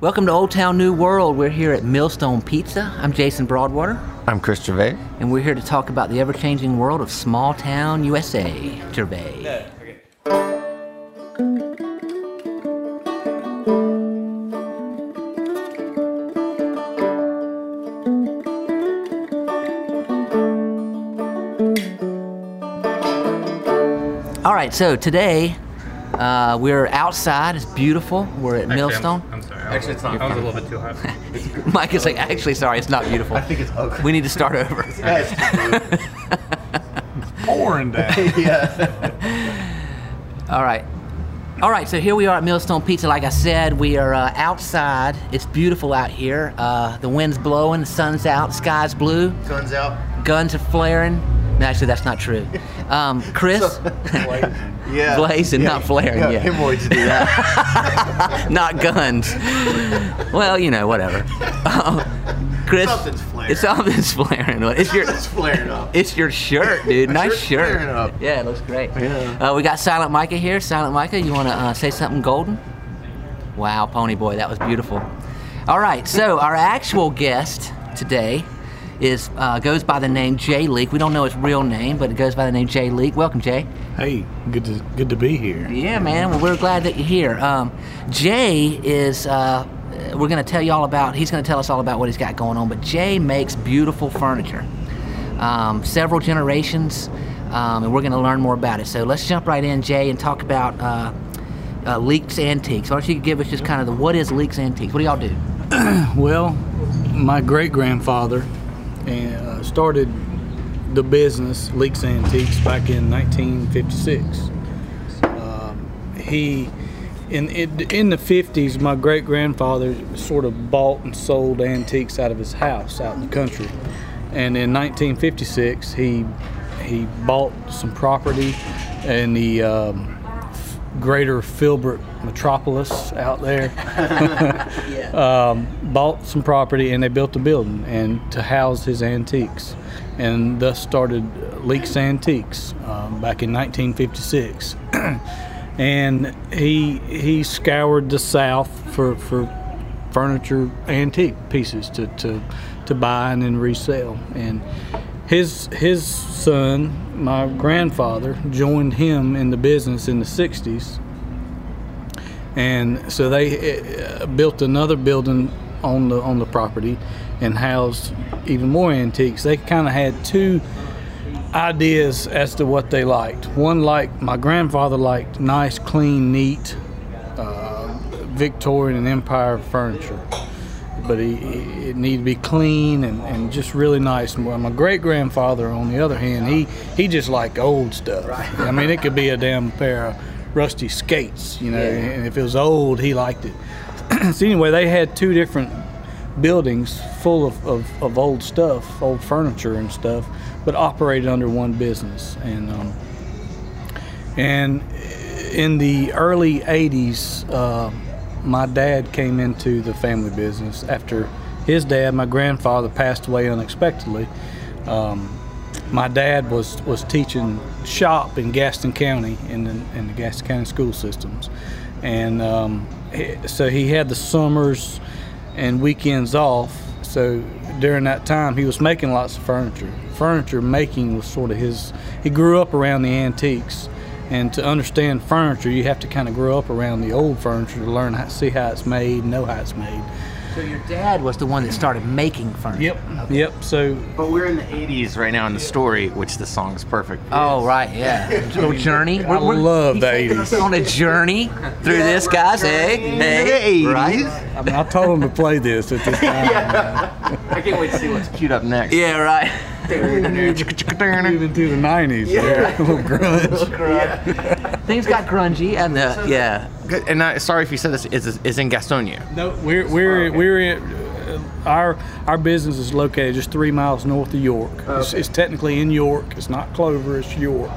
Welcome to Old Town New World. We're here at Millstone Pizza. I'm Jason Broadwater, I'm Chris Gervais. and we're here to talk about the ever changing world of small town USA. Gervais. All right, so today uh, we're outside. It's beautiful. We're at Millstone. I'm, I'm sorry. Actually, it's not I was a little bit too hot. Mike is like, actually, sorry, it's not beautiful. I think it's ugly. We need to start over. Pouring down. All right. All right, so here we are at Millstone Pizza. Like I said, we are uh, outside. It's beautiful out here. Uh, the wind's blowing, the sun's out, sky's blue, Guns out. guns are flaring. No, actually, that's not true. Um, Chris, Yeah. Blazing, not flaring, yeah. Hemorrhoids do that. not guns. well, you know, whatever. Uh, Chris, Something's flaring. It's something's flaring. It's your, flaring up. It's your shirt, dude. nice shirt. Yeah, it looks great. Yeah. Uh, we got Silent Micah here. Silent Micah, you want to uh, say something golden? Wow, Pony Boy, that was beautiful. All right, so our actual guest today is uh, goes by the name Jay Leake. We don't know his real name, but it goes by the name Jay Leake. Welcome, Jay. Hey, good to good to be here. Yeah, man. Well, we're glad that you're here. Um, Jay is. Uh, we're going to tell you all about. He's going to tell us all about what he's got going on. But Jay makes beautiful furniture, um, several generations, um, and we're going to learn more about it. So let's jump right in, Jay, and talk about uh, uh, Leake's Antiques. Why don't you give us just kind of the what is Leake's Antiques? What do y'all do? Well, my great grandfather uh, started the business Leake's Antiques back in 1956. Um, he, in, in in the 50s, my great grandfather sort of bought and sold antiques out of his house out in the country, and in 1956 he he bought some property and the um, greater Filbert metropolis out there um, bought some property and they built a building and to house his antiques, and thus started Leake's Antiques um, back in 1956. and he he scoured the South for for furniture antique pieces to to to buy and then resell and. His his son, my grandfather, joined him in the business in the '60s, and so they uh, built another building on the on the property and housed even more antiques. They kind of had two ideas as to what they liked. One liked my grandfather liked nice, clean, neat uh, Victorian and Empire furniture, but he, he- it needed to be clean and, and just really nice. And well, my great grandfather, on the other hand, he he just liked old stuff. I mean, it could be a damn pair of rusty skates, you know, and if it was old, he liked it. so anyway, they had two different buildings full of, of, of old stuff, old furniture and stuff, but operated under one business. And um, and in the early 80s, uh, my dad came into the family business after his dad, my grandfather, passed away unexpectedly. Um, my dad was, was teaching shop in Gaston County in the, in the Gaston County school systems. And um, so he had the summers and weekends off. So during that time, he was making lots of furniture. Furniture making was sort of his, he grew up around the antiques. And to understand furniture, you have to kind of grow up around the old furniture to learn how, see how it's made, know how it's made. So your dad was the one that started making furniture. Yep. Yep, so But we're in the 80s right now in the story, which the song is perfect. Oh right, yeah. A little journey. I love he's the taking us 80s. On a journey through this, guys. Hey, hey, right? I mean, I told him to play this at this time. I can't wait to see what's queued up next. Yeah, right. Even through the 90s. Yeah. a little grunge. Things got grungy, and the yeah. And I, sorry if you said this is is in Gastonia. No, we're we're we're in, uh, our our business is located just three miles north of York. It's, it's technically in York. It's not Clover. It's York,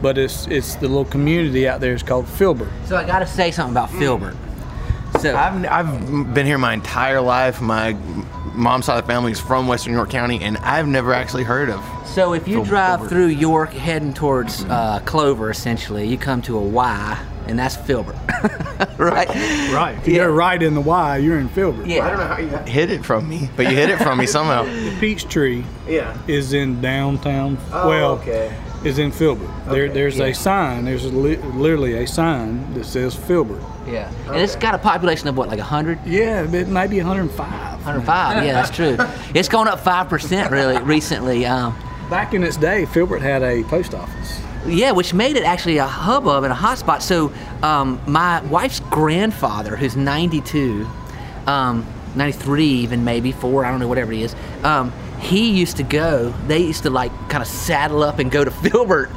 but it's it's the little community out there is called Filbert. So I got to say something about Filbert. So I've I've been here my entire life. My mom's side of the family is from Western York County, and I've never actually heard of. so if you Fil- drive Filbert. through York, heading towards uh, Clover, essentially, you come to a Y and that's Filbert, right? Right. If you Yeah. go right in the Y, you're in Filbert. Yeah. I don't know how you hid it from me, but you hid it from me somehow. The peach tree Yeah. is in downtown. Oh, well, okay. Is in Filbert. There, there's yeah. a sign. There's a li- literally a sign that says Filbert. Yeah, and it's got a population of what, like 100? Yeah, it might be 105. 105. Yeah, that's true. It's gone up five percent really recently. Um, Back in its day, Filbert had a post office. yeah, which made it actually a hubbub and a hotspot. So um, my wife's grandfather, who's 92, um, 93 even maybe four, I don't know whatever he is. He used to go. They used to like kind of saddle up and go to Filbert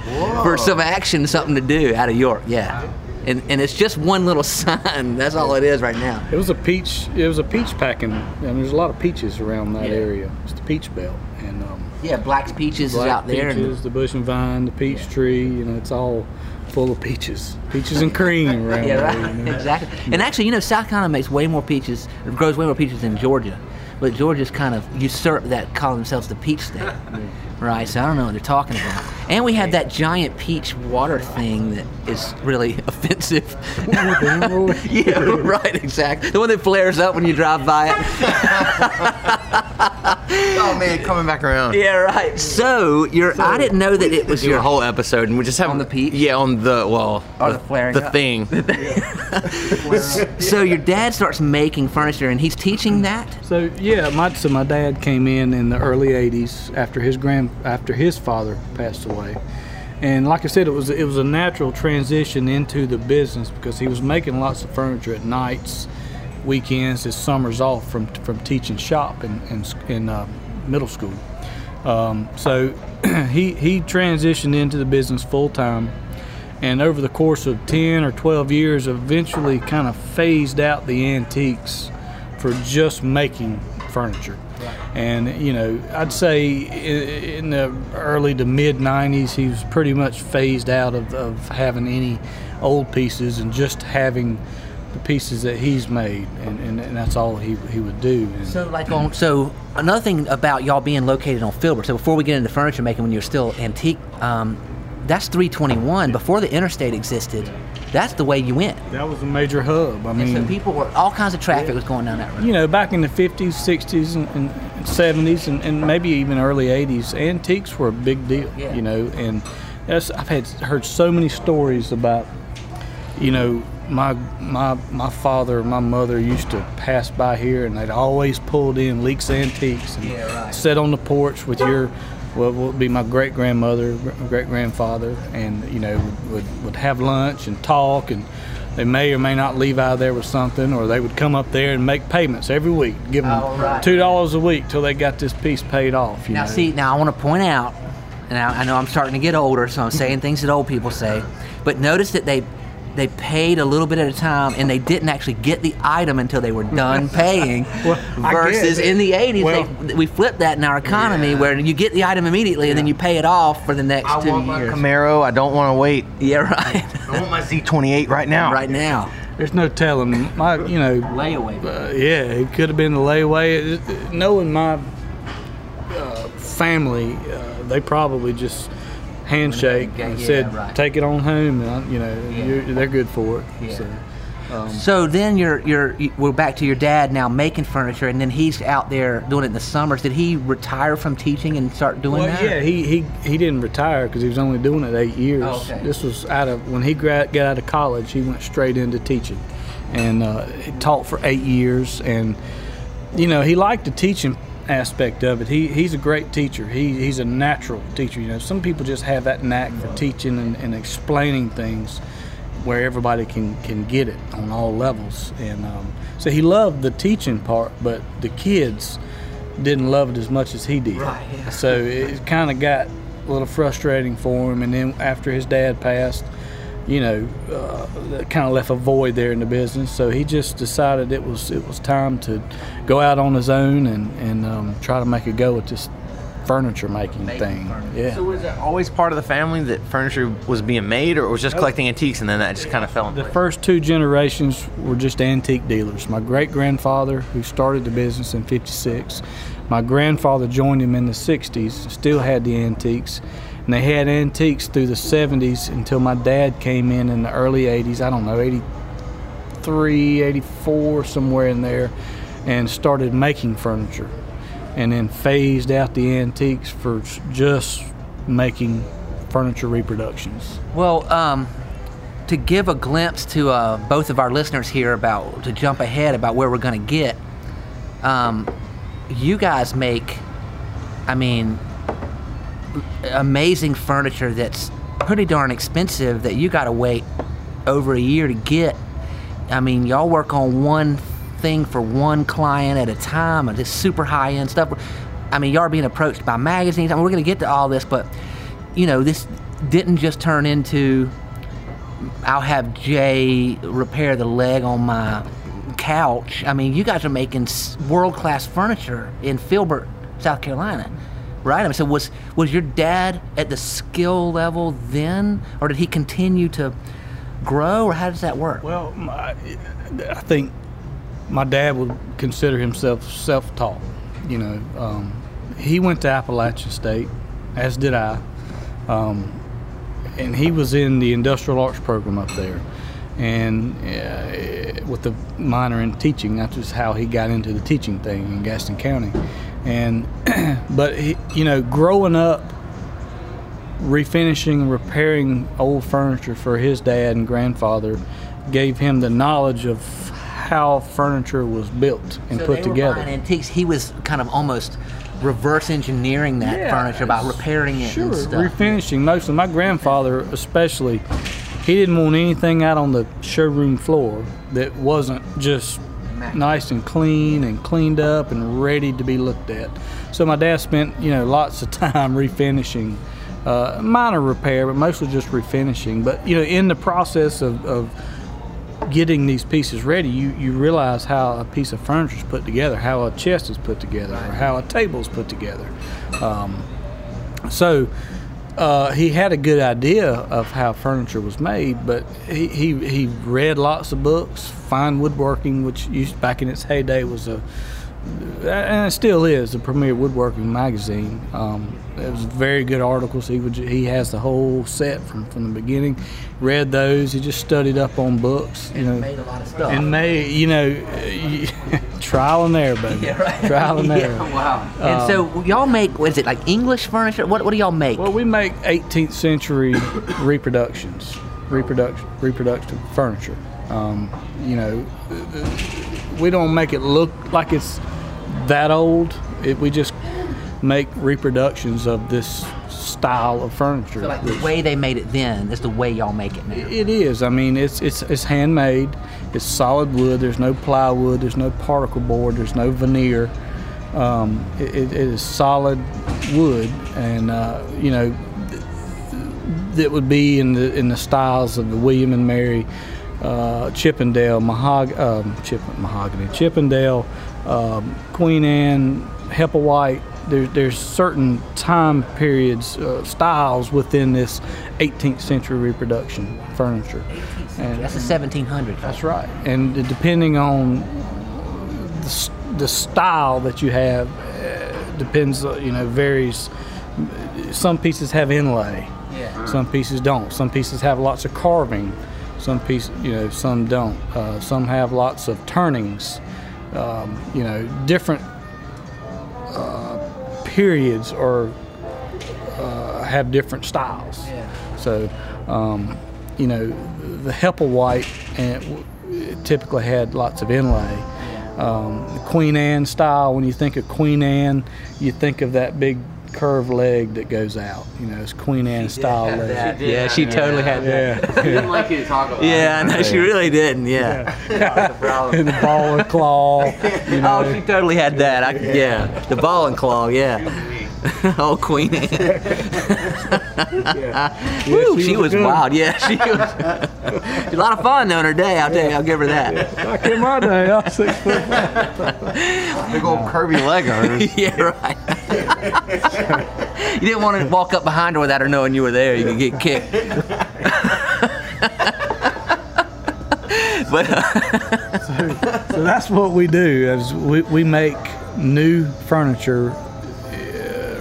for some action, something to do out of York. Yeah, and and it's just one little sign. That's all it is right now. It was a peach. It was a peach packing, and there's a lot of peaches around that Yeah. area. It's the peach belt, and um, Yeah, Black's Peaches is black out there. and- peaches, the bush and vine, the peach tree. You know, it's all full of peaches, peaches and cream around Yeah, there. right. you know. Exactly. And actually, you know, South Carolina makes way more peaches, grows way more peaches than Georgia. But Georgia's kind of usurped that, call themselves the peach state. Right, so I don't know what they're talking about. And we have that giant peach water thing that is really offensive. yeah, right, exactly. The one that flares up when you drive by it. Oh man, coming back around. yeah, right. So you're. I didn't know that it was Do a your whole episode and we just have On the peach? Yeah, on the well, Or the flaring the up. thing. So your dad starts making furniture, and he's teaching that. So yeah, my so my dad came in in the early '80s after his grand after his father passed away, and like I said, it was it was a natural transition into the business because he was making lots of furniture at nights, weekends, his summers off from from teaching shop in in, in uh, middle school. Um, so he he transitioned into the business full time, and over the course of ten or twelve years, eventually kind of phased out the antiques for just making furniture. And you know, I'd say in the early to mid '90s, he was pretty much phased out of, of having any old pieces and just having the pieces that he's made, and, and, and that's all he, he would do. And So like on so another thing about y'all being located on Filbert. So before we get into furniture making, when you're still antique, um, that's 321. Before the interstate existed, that's the way you went. that was a major hub. I And mean, so people were all kinds of traffic was going down that road. you know, back in the 50s, 60s, and, and 70s, and, and maybe even early 80s, antiques were a big deal. Yeah. You know, and that's, I've had heard so many stories about, you know, my my my father, my mother used to pass by here, and they'd always pulled in Leake's Antiques and Yeah, right. sit on the porch with your. Well, would be my great grandmother, great grandfather, and you know would, would have lunch and talk, and they may or may not leave out of there with something, or they would come up there and make payments every week, give them right. two dollars a week till they got this piece paid off. You Now know? see, now I want to point out, and I, I know I'm starting to get older, so I'm saying things that old people say, but notice that they they paid a little bit at a time, and they didn't actually get the item until they were done paying. Well, versus in the 80s, Well- they, we flipped that in our economy, where you get the item immediately, and then you pay it off for the next I two want my years. Camaro. I don't want to wait. yeah, right. I want my Z28 right now. right now, There's no telling. My, you know, layaway. uh, yeah, it could have been the layaway. It- it- knowing my uh, family, uh, they probably just handshake Yeah, and yeah, said, right. "Take it on home." And, I- you know, Yeah. you're, they're good for it. Yeah. So, um, So then you're you're we're back to your dad now making furniture, and then he's out there doing it in the summers. Did he retire from teaching and start doing well, that? yeah, he, he he didn't retire because he was only doing it eight years. Oh, okay. This was out of when he gra- got out of college, he went straight into teaching, and uh, he taught for eight years. And you know, he liked the teaching aspect of it. He he's a great teacher. He he's a natural teacher. You know, some people just have that knack for teaching and, and explaining things where everybody can can get it on all levels. And um, so he loved the teaching part, but the kids didn't love it as much as he did. Right, yeah. So it kind of got a little frustrating for him. And then after his dad passed, you know, uh, that kind of left a void there in the business. So he just decided it was it was time to go out on his own and and um, try to make a go at this furniture making Making thing. furniture. Yeah. So was it always part of the family that furniture was being made, or it was just collecting antiques, and then that just kind of fell in The place? first two generations were just antique dealers. My great grandfather, who started the business in 56, my grandfather joined him in the 60s, still had the antiques. And they had antiques through the 70s until my dad came in in the early 80s. I don't know, 83, 84, somewhere in there, and started making furniture. And then phased out the antiques for just making furniture reproductions. Well, um, to give a glimpse to uh, both of our listeners here about to jump ahead about where we're going to get, um, you guys make, I mean, amazing furniture that's pretty darn expensive that you got to wait over a year to get. I mean, y'all work on one thing for one client at a time, and this super high end stuff. I mean, y'all are being approached by magazines. I mean, we're going to get to all this, but you know, this didn't just turn into I'll have Jay repair the leg on my couch. I mean, you guys are making world class furniture in Filbert, South Carolina, right? I so was was your dad at the skill level then, or did he continue to grow, or how does that work? Well, my, I think my dad would consider himself self-taught. You know, um, he went to Appalachian State, as did I, um, and he was in the industrial arts program up there, and uh, with the minor in teaching. That's just how he got into the teaching thing in Gaston County, and but he, you know, growing up refinishing and repairing old furniture for his dad and grandfather gave him the knowledge of how furniture was built and so put together. Antiques. He was kind of almost reverse engineering that Yeah, furniture by repairing it Sure, and stuff. refinishing mostly. My grandfather, especially, he didn't want anything out on the showroom floor that wasn't just nice and clean and cleaned up and ready to be looked at. So my dad spent, you know, lots of time refinishing, uh, minor repair, but mostly just refinishing. But you know, in the process of, of getting these pieces ready, you, you realize how a piece of furniture is put together, how a chest is put together, or how a table is put together. Um, so uh, he had a good idea of how furniture was made, but he, he, he read lots of books. Fine Woodworking, which used back in its heyday was a and it still is the premier woodworking magazine. Um, it was very good articles. He would he has the whole set from, from the beginning. Read those. He just studied up on books. You know, made a lot of stuff. and made you know trial and error, baby. Yeah, right. Trial and error. Yeah, wow. and so y'all make what is it like English furniture? What what do y'all make? Well, we make 18th century reproductions, reproduction, reproductive furniture. Um, you know, we don't make it look like it's that old. It, we just make reproductions of this style of furniture. So like the way they made it then is the way y'all make it now. It is. I mean, it's it's it's handmade. It's solid wood. There's no plywood. There's no particle board. There's no veneer. Um, it, it is solid wood, and uh, you know, that would be in the in the styles of the William and Mary, uh, Chippendale, mahog- um, Chip- mahogany, Chippendale, um, Queen Anne, Hepplewhite. There's there's certain time periods, uh, styles within this 18th century reproduction furniture. And That's the 1700s. that's right. And depending on the, the style that you have, uh, depends. uh, You know, varies. Some pieces have inlay. Yeah. Some pieces don't. Some pieces have lots of carving. Some pieces, you know, some don't. Uh, some have lots of turnings. Um, you know, different uh, periods or uh, have different styles. Yeah. So, um, you know, the Hepplewhite and w- typically had lots of inlay. Um, the Queen Anne style, when you think of Queen Anne, you think of that big curved leg that goes out. You know, it's Queen Anne style leg. Yeah, she totally had that. Yeah, didn't like you to talk about Yeah, I know she really didn't. Yeah. and the ball and claw. You oh, know, Oh, she totally had that. I, yeah, the ball and claw. Yeah. oh, Queen Anne. Woo, she she, was was, wild. Yeah, she was. a lot of fun though in her day. I'll tell you, I'll give her that. back in my day, I was six foot. Big old curvy leg on her. yeah, right. you didn't want to walk up behind her without her knowing you were there. You could get kicked. but uh, So that's what we do. Is we, we make new furniture,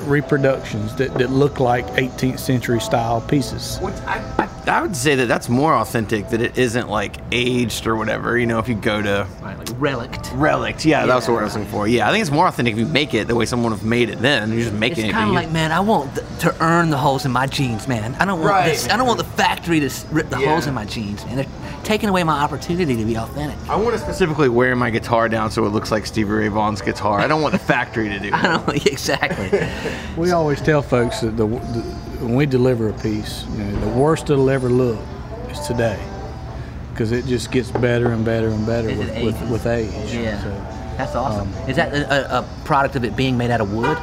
reproductions that, that look like 18th century style pieces. I, I, I would say that that's more authentic. That it isn't like aged or whatever. You know, if you go to Right, like relict. relict, yeah, that's what word I was looking for. Yeah, I think it's more authentic if you make it the way someone would have made it. Then you're just making It's it. kind of like, man, I want th- to earn the holes in my jeans, man. I don't want Right, this. I don't want the factory to rip the Yeah. holes in my jeans, man. They're taking away my opportunity to be authentic. I want to specifically wear my guitar down so it looks like Stevie Ray Vaughan's guitar. I don't want the factory to do I it. don't exactly. We always tell folks that the, the when we deliver a piece, you know, the worst it'll ever look is today, because it just gets better and better and better As it with, with, with age. yeah, So, that's awesome. Is that a, a- a product of it being made out of wood?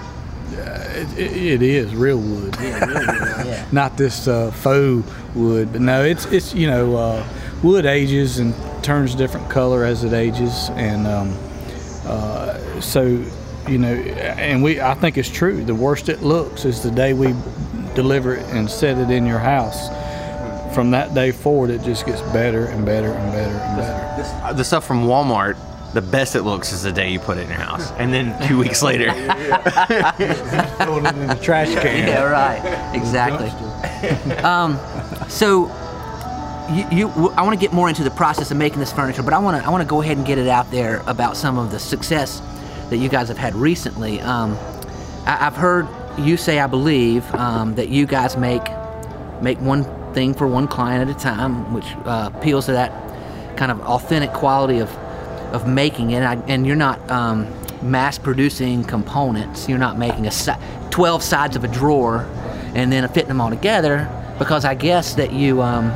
it, it, it is real wood. Yeah, really, yeah. not this uh, faux wood, but no, it's it's you know uh, wood ages and turns different color as it ages, and um, uh, so you know, and we I think it's true. The worst it looks is the day we deliver it and set it in your house. From that day forward, it just gets better and better and better and better. This, uh, the stuff from Walmart, the best it looks is the day you put it in your house, and then two weeks later. Throwing it in the trash can. Yeah, right. Exactly. um, so, you, you I want to get more into the process of making this furniture, but I want to I want to go ahead and get it out there about some of the success that you guys have had recently. Um, I, I've heard you say, I believe, um, that you guys make make one thing for one client at a time, which uh, appeals to that kind of authentic quality of of making it. And, I, and you're not um, mass producing components. You're not making a si- 12 sides of a drawer and then fitting them all together because I guess that you um,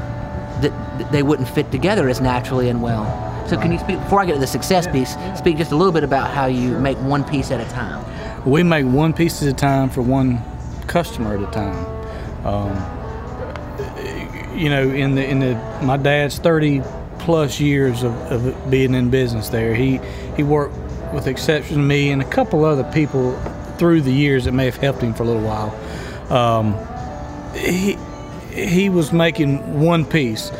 that they wouldn't fit together as naturally and well. So can you speak before I get to the success piece? Speak just a little bit about how you make one piece at a time. We make one piece at a time for one customer at a time. Um, you know, in the in the my dad's thirty plus years of, of being in business there, he he worked with the exception of me and a couple other people through the years that may have helped him for a little while. Um, he he was making one piece.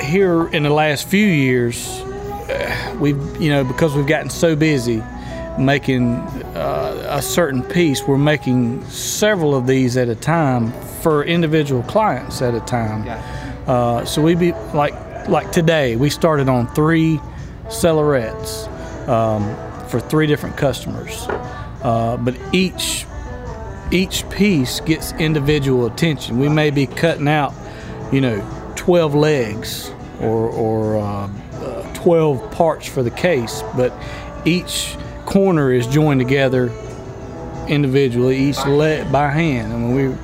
Here in the last few years, we've you know because we've gotten so busy making uh, a certain piece we're making several of these at a time for individual clients at a time. Uh, so we be like like today we started on three cellarettes um, for three different customers. Uh, but each each piece gets individual attention we may be cutting out you know 12 legs or, or uh, uh, 12 parts for the case, but each corner is joined together individually, each leg by hand. I mean, we,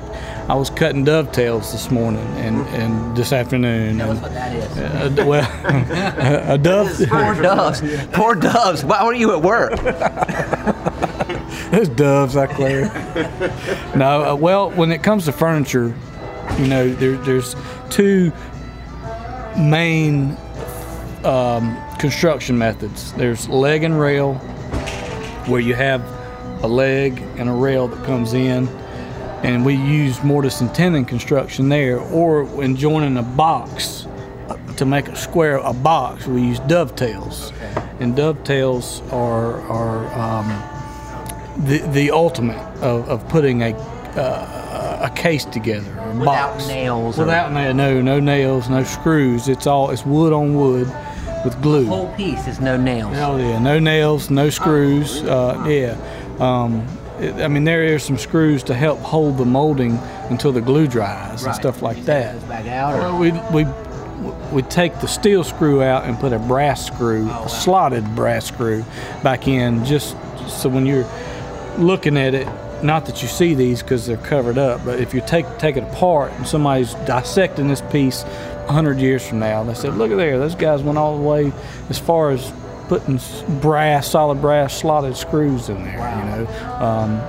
I was cutting dovetails this morning and, and this afternoon. Tell and, what that is. uh, well, a dove. Poor doves. Poor doves. Why were you at work? Those doves, I clear. no, uh, well, when it comes to furniture, you know, there, there's two main um, construction methods. There's leg and rail, where you have a leg and a rail that comes in, and we use mortise and tenon construction there. Or when joining a box uh, to make a square a box, we use dovetails, and dovetails are are um, the the ultimate of, of putting a uh, a case together, a Without box. nails or- Without na- no no nails, no screws. It's all it's wood on wood with glue. The Whole piece is no nails. Hell yeah, no nails, no screws. Uh, yeah, um, it, I mean there are some screws to help hold the molding until the glue dries and stuff like that. back out, or- Well, we we we take the steel screw out and put a brass screw, a slotted brass screw, back in, just so when you're looking at it, not that you see these because they're covered up, but if you take take it apart and somebody's dissecting this piece 100 years from now, they said, look at there, those guys went all the way as far as putting brass, solid brass slotted screws in there, wow. you know. Um,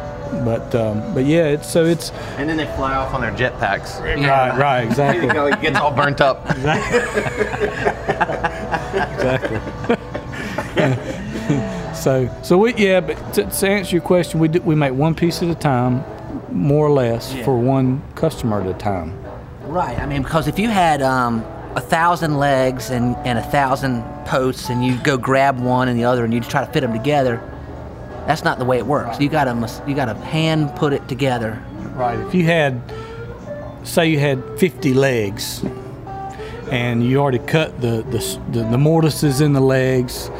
but um, but yeah, it's so it's and then they fly off on their jetpacks. right, right, exactly. it gets all burnt up. exactly. so, so we yeah, but to, to answer your question, we do, we make one piece at a time, more or less, Yeah. for one customer at a time. Right. I mean, because if you had um, a thousand legs and, and a thousand posts, and you go grab one and the other, and you try to fit them together, That's not the way it works. You gotta you gotta hand put it together. Right. If you had, say, you had 50 legs, and you already cut the the, the, the mortises in the legs,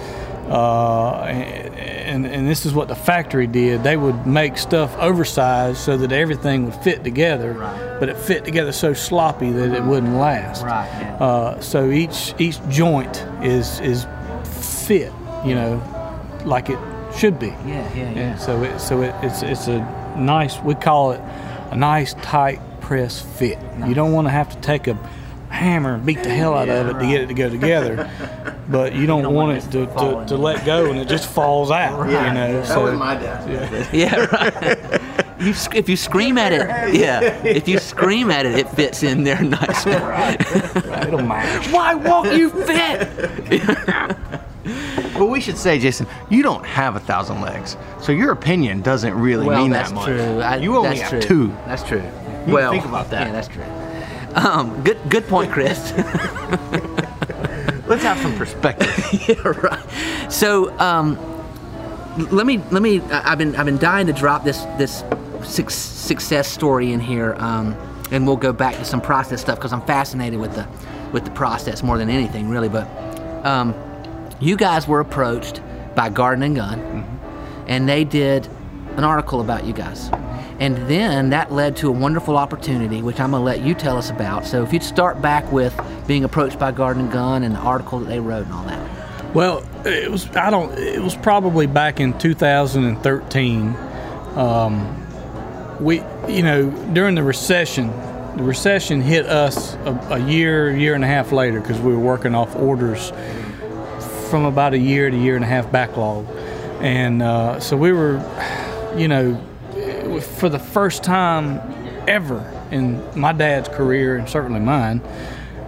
uh, and and this is what the factory did. They would make stuff oversized so that everything would fit together, Right. but it fit together so sloppy that it wouldn't last. Right, yeah. Uh, so each each joint is is fit, you know, like it should be. Yeah, yeah, yeah. And so it, so it, it's it's a nice we call it a nice tight press fit. You don't want to have to take a hammer and beat the hell out of it to get it to go together, but you don't, don't want want it it to, to to, to let go and it just falls out. You know, That so was my dad. Yeah, right. You, if you scream at it, yeah. If you scream at it, it fits in there nicely. it'll match. Why won't you fit? Well, we should say, Jason, you don't have a thousand legs, so your opinion doesn't really well, mean that much. true. I, you only that's have true. two. That's true. You well, think about that. Yeah, that's true. Um, good, good point, Chris. Let's have some perspective. yeah, right. So, um, let me let me. I've been I've been dying to drop this this suc success story in here, um, and we'll go back to some process stuff because I'm fascinated with the with the process more than anything, really. But um, you guys were approached by Garden and Gun, and they did an article about you guys. And then that led to a wonderful opportunity, which I'm going to let you tell us about. So if you'd start back with being approached by Garden Gun and the article that they wrote and all that. Well, it was I don't. It was probably back in 2013. Um, we, you know, during the recession, the recession hit us a, a year, year and a half later because we were working off orders from about a year to year and a half backlog, and uh, so we were, you know, for the first time ever in my dad's career and certainly mine,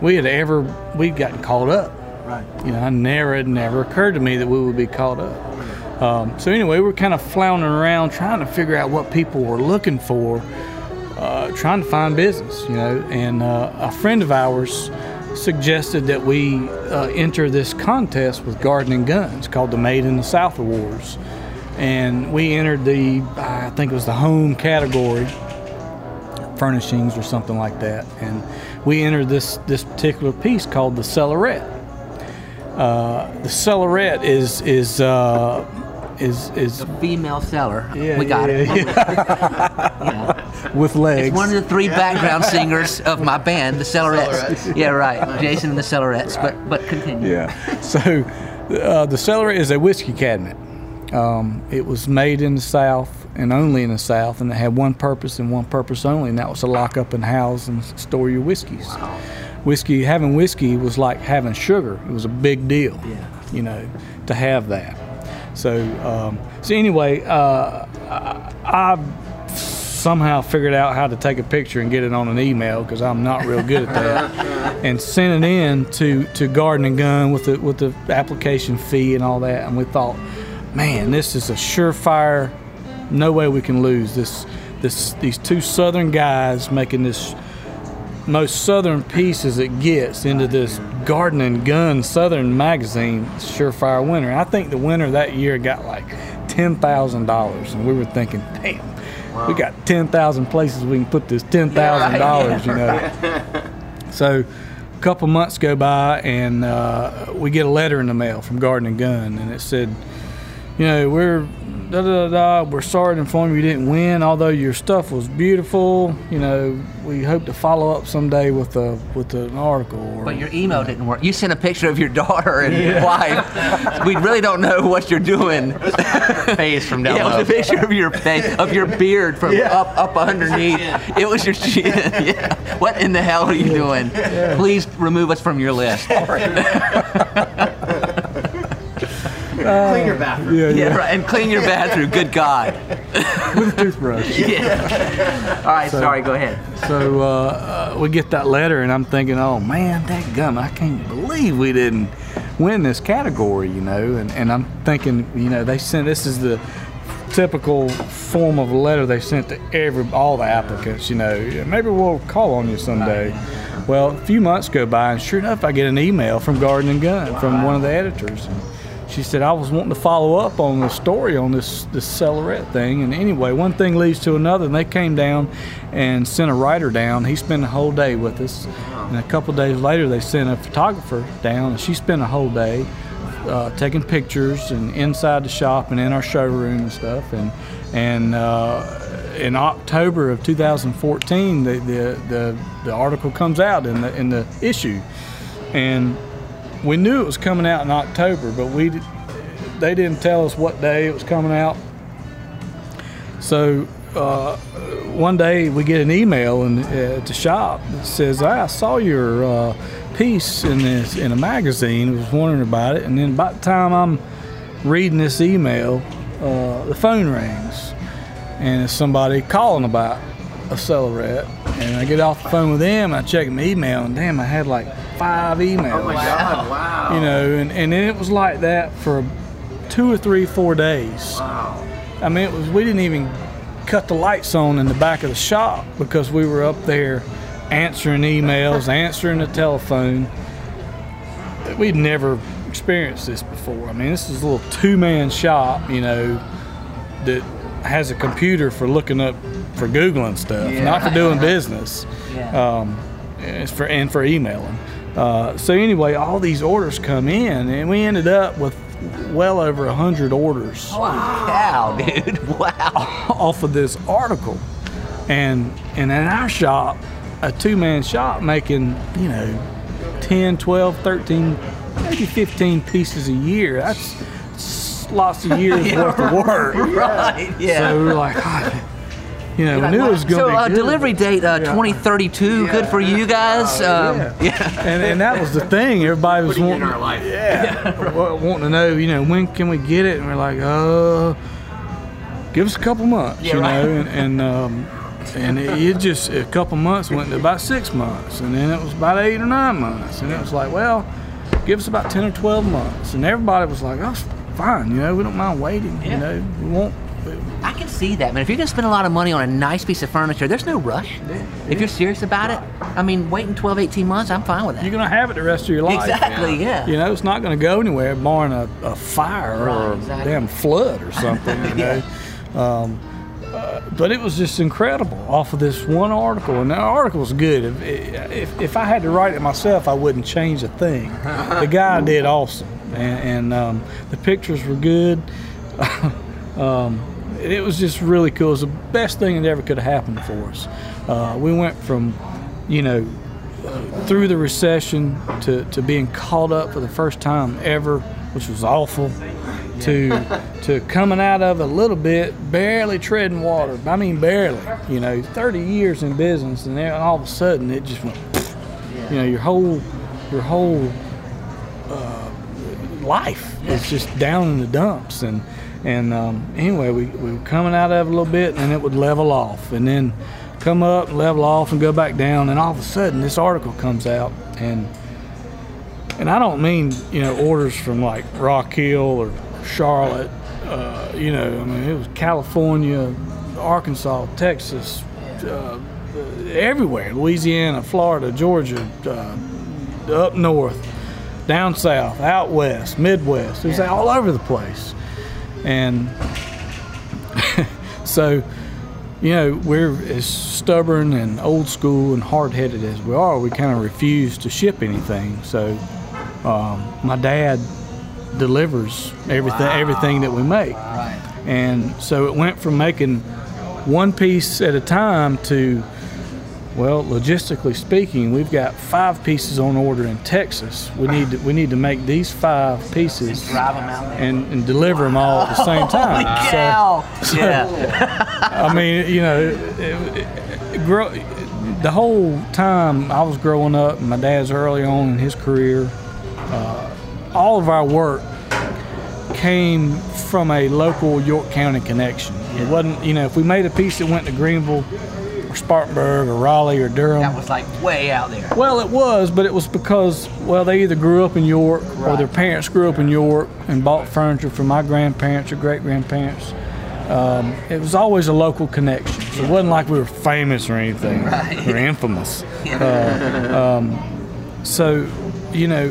we had ever we'd gotten caught up. Right. You know, I never it never occurred to me that we would be caught up. Um, so anyway, we're kind of floundering around trying to figure out what people were looking for, uh, trying to find business. You know, and uh, a friend of ours suggested that we uh, enter this contest with Garden and Guns called the Made in the South Awards, and we entered the I think it was the home category furnishings or something like that. And we entered this this particular piece called the Cellaret. Uh, the Cellaret is is uh, is is Female seller. Yeah, we got yeah, it. yeah. with legs. It's one of the three background singers of my band, the Cellarettes. Yeah, right. Jason and the Cellarettes. But but continue. yeah. So uh, the Cellaret is a whiskey cabinet. Um, it was made in the South and only in the South, and it had one purpose and one purpose only, and that was to lock up and house and store your whiskeys. Whiskey, having whiskey was like having sugar. It was a big deal, Yeah. you know, to have that. So, um, so anyway, uh, I, I somehow figured out how to take a picture and get it on an email because I'm not real good at that, and sent it in to, to Garden and Gun with the with the application fee and all that. And we thought, man, this is a surefire, no way we can lose this. This these two Southern guys making this most southern piece as it gets into this Garden and Gun Southern magazine, surefire winner. I think the winner that year got like ten thousand dollars, and we were thinking, damn, we got ten thousand places we can put this ten thousand dollars, you know. So, a couple months go by, and uh, we get a letter in the mail from Garden and Gun, and it said, you know, we're da da da. da we're sorry to inform you you didn't win, although your stuff was beautiful. You know, we hope to follow up someday with a with an article. Or, But your email didn't work. You sent a picture of your daughter and your wife. We really don't know what you're doing. Face from down Yeah, it was a picture of your face, of your beard from up up underneath. It was your chin. Yeah. What in the hell are you doing? Please remove us from your list. Clean your bathroom. yeah, Yeah, yeah, right. And clean your bathroom. Good God. with a toothbrush. Yeah. All right. sorry. Go ahead. So uh, uh, we get that letter, and I'm thinking, oh man, that gum! I can't believe we didn't win this category, you know. And, and I'm thinking, you know, they sent this is the typical form of a letter they sent to every all the applicants. You know, maybe we'll call on you someday. Well, a few months go by, and sure enough, I get an email from Garden and Gun from one of the editors. And she said I was wanting to follow up on the story on this this Cellaret thing. And anyway, one thing leads to another, and they came down and sent a writer down. He spent a whole day with us, and a couple days later they sent a photographer down, and she spent a whole day uh, taking pictures and inside the shop and in our showroom and stuff. And and uh, in October of 2014, the, the the the article comes out in the in the issue, and we knew it was coming out in October, but we they didn't tell us what day it was coming out. So uh, one day we get an email in, uh, at the shop that says, "I saw your uh, piece in this in a magazine. Was wondering about it." And then by the time I'm reading this email, uh, the phone rings, and it's somebody calling about a Cellaret. And I get off the phone with them, and I check my email, and damn, I had like five emails. Oh my God! Wow. You know, and, and then it was like that for two or three, four days. Wow. I mean, it was we didn't even cut the lights on in the back of the shop because we were up there answering emails, answering the telephone. We'd never experienced this before. I mean, this is a little two-man shop, you know, that has a computer for looking up for googling stuff, not for doing business. Yeah. Um, it's for and for emailing. Uh, so anyway, all these orders come in, and we ended up with well over a hundred orders Holy cow, dude! Wow. off of this article. And and in our shop, a two-man shop making, you know, 10, 12, 13, maybe 15 pieces a year. That's, lots of years worth of work. Right. Yeah. So we were like, God, you know, we knew it was going to so be uh, delivery date uh, 2032. Good for you guys. Um, yeah. and, and that was the thing. Everybody was Putting wanting, in our life. yeah, wa- wanting to know, you know, when can we get it? And we're like, uh, give us a couple months, Yeah, you right. know, and and, um, and it, it just a couple months went to about six months, and then it was about eight or nine months, and it was like, well, give us about ten or twelve months, and everybody was like, oh, fine, you know, we don't mind waiting, Yeah. you know, we won't. I can see that, man. If you're gonna spend a lot of money on a nice piece of furniture, there's no rush. If you're serious about it, I mean, waiting 12, 18 months, I'm fine with that. You're gonna have it the rest of your life. exactly. Yeah. You know, it's not going to go anywhere, barring a, a fire Right, or a damn flood or something. You know, um, uh, but it was just incredible off of this one article, and the article was good. If, if, if I had to write it myself, I wouldn't change a thing. the guy did awesome, and, and um, the pictures were good. um, it was just really cool. It was the best thing that ever could have happened for us. Uh, we went from, you know, through the recession to, to being caught up for the first time ever, which was awful, to to coming out of a little bit, barely treading water. I mean, barely. You know, 30 years in business, and then all of a sudden it just went. You know, your whole your whole uh, life is just down in the dumps, and and um, anyway, we, we were coming out of it a little bit, and it would level off, and then come up, level off, and go back down, and all of a sudden this article comes out, and and I don't mean you know orders from like Rock Hill or Charlotte, uh, you know, I mean it was California, Arkansas, Texas, uh, everywhere, Louisiana, Florida, Georgia, uh, up north, down south, out west, Midwest. It was all over the place, and so you know, we're as stubborn and old school and hard headed as we are, we kind of refuse to ship anything. So, um, my dad delivers everything everything that we make. Right. And so it went from making one piece at a time to, well, logistically speaking, we've got five pieces on order in Texas. We need to, we need to make these five pieces Drive 'em out there. and, and deliver them all at the same time. Holy So- cow! yeah. I mean, you know, it, it, grow, the whole time I was growing up, and my dad's early on in his career, uh, all of our work came from a local York County connection. It wasn't, you know, if we made a piece that went to Greenville Spartanburg or Raleigh or Durham. That was like way out there. Well, it was, but it was because, well, they either grew up in York or their parents grew up in York and bought furniture from my grandparents or great grandparents. Um, it was always a local connection. So it wasn't like we were famous or anything Right. or infamous. Uh, um, so, you know,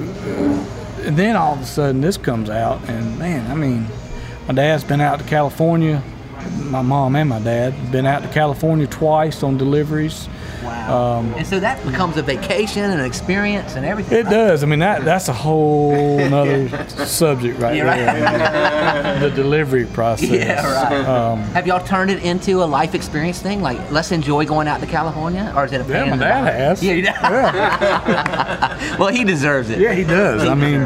and then all of a sudden this comes out, and man, I mean, my dad's been out to California. My mom and my dad been out to California twice on deliveries. Wow. Um, and so that becomes a vacation and an experience and everything. It right? does. I mean, that that's a whole other subject right Yeah, there. the delivery process. Yeah, right. Um, Have y'all turned it into a life experience thing? Like, let's enjoy going out to California, or is it a pain yeah, my dad has. Yeah, yeah. well, he deserves it. Yeah, he does. I mean,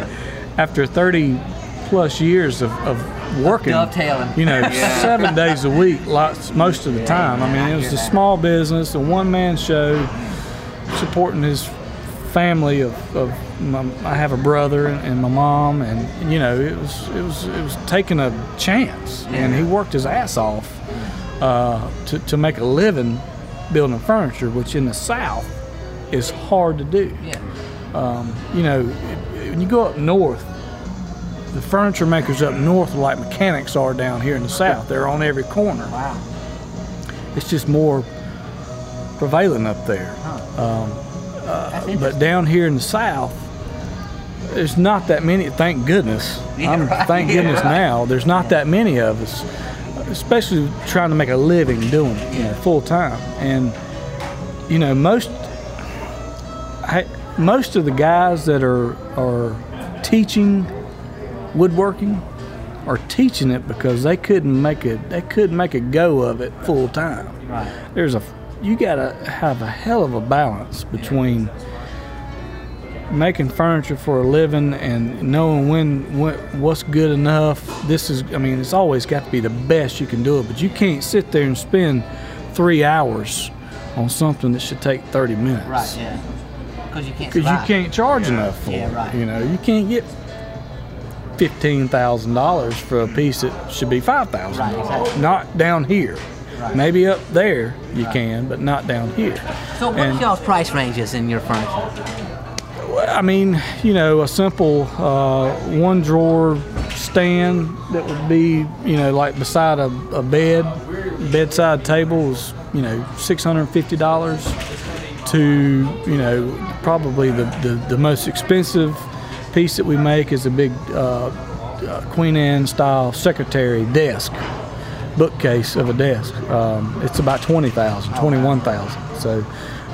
after 30 plus years of, of working, Dovetailing. you know, seven days a week, lots most of the time. I mean, it was a small business, a one man show, supporting his family of, of my, I have a brother and, my mom, and you know, it was it was it was taking a chance, and he worked his ass off uh, to to make a living building furniture, which in the South is hard to do Yeah. you know, when you go up north, the furniture makers up north are like mechanics are down here in the south. They're on every corner. Wow. It's just more prevalent up there. Um, That's uh, But down here in the south, there's not that many. Thank goodness. Yeah, I'm, right. Thank Yeah, goodness right. now. There's not that many of us, especially trying to make a living doing it, you know, full time. And you know, most I, most of the guys that are are teaching woodworking are teaching it because they couldn't make it they couldn't make a go of it full time. Right. There's a you gotta have a hell of a balance between making furniture for a living and knowing when, what's good enough. This is I mean it's always got to be the best you can do it, but you can't sit there and spend three hours on something that should take 30 minutes. Right. Yeah. Because you can't. Because you can't charge enough for Yeah, it. right. You know, you can't get fifteen thousand dollars for a piece that should be five thousand Right, dollars. exactly. Not down here. Right. Maybe up there you can, but not down here. So, what's And- y'all's price ranges in your furniture? I mean, you know, a simple uh, one drawer stand that would be, you know, like beside a, a bed, bedside table is, you know, six hundred and fifty dollars. To you know, probably the, the, the most expensive piece that we make is a big uh, uh, Queen Anne style secretary desk bookcase of a desk. Um, it's about 20,000, 21,000. So,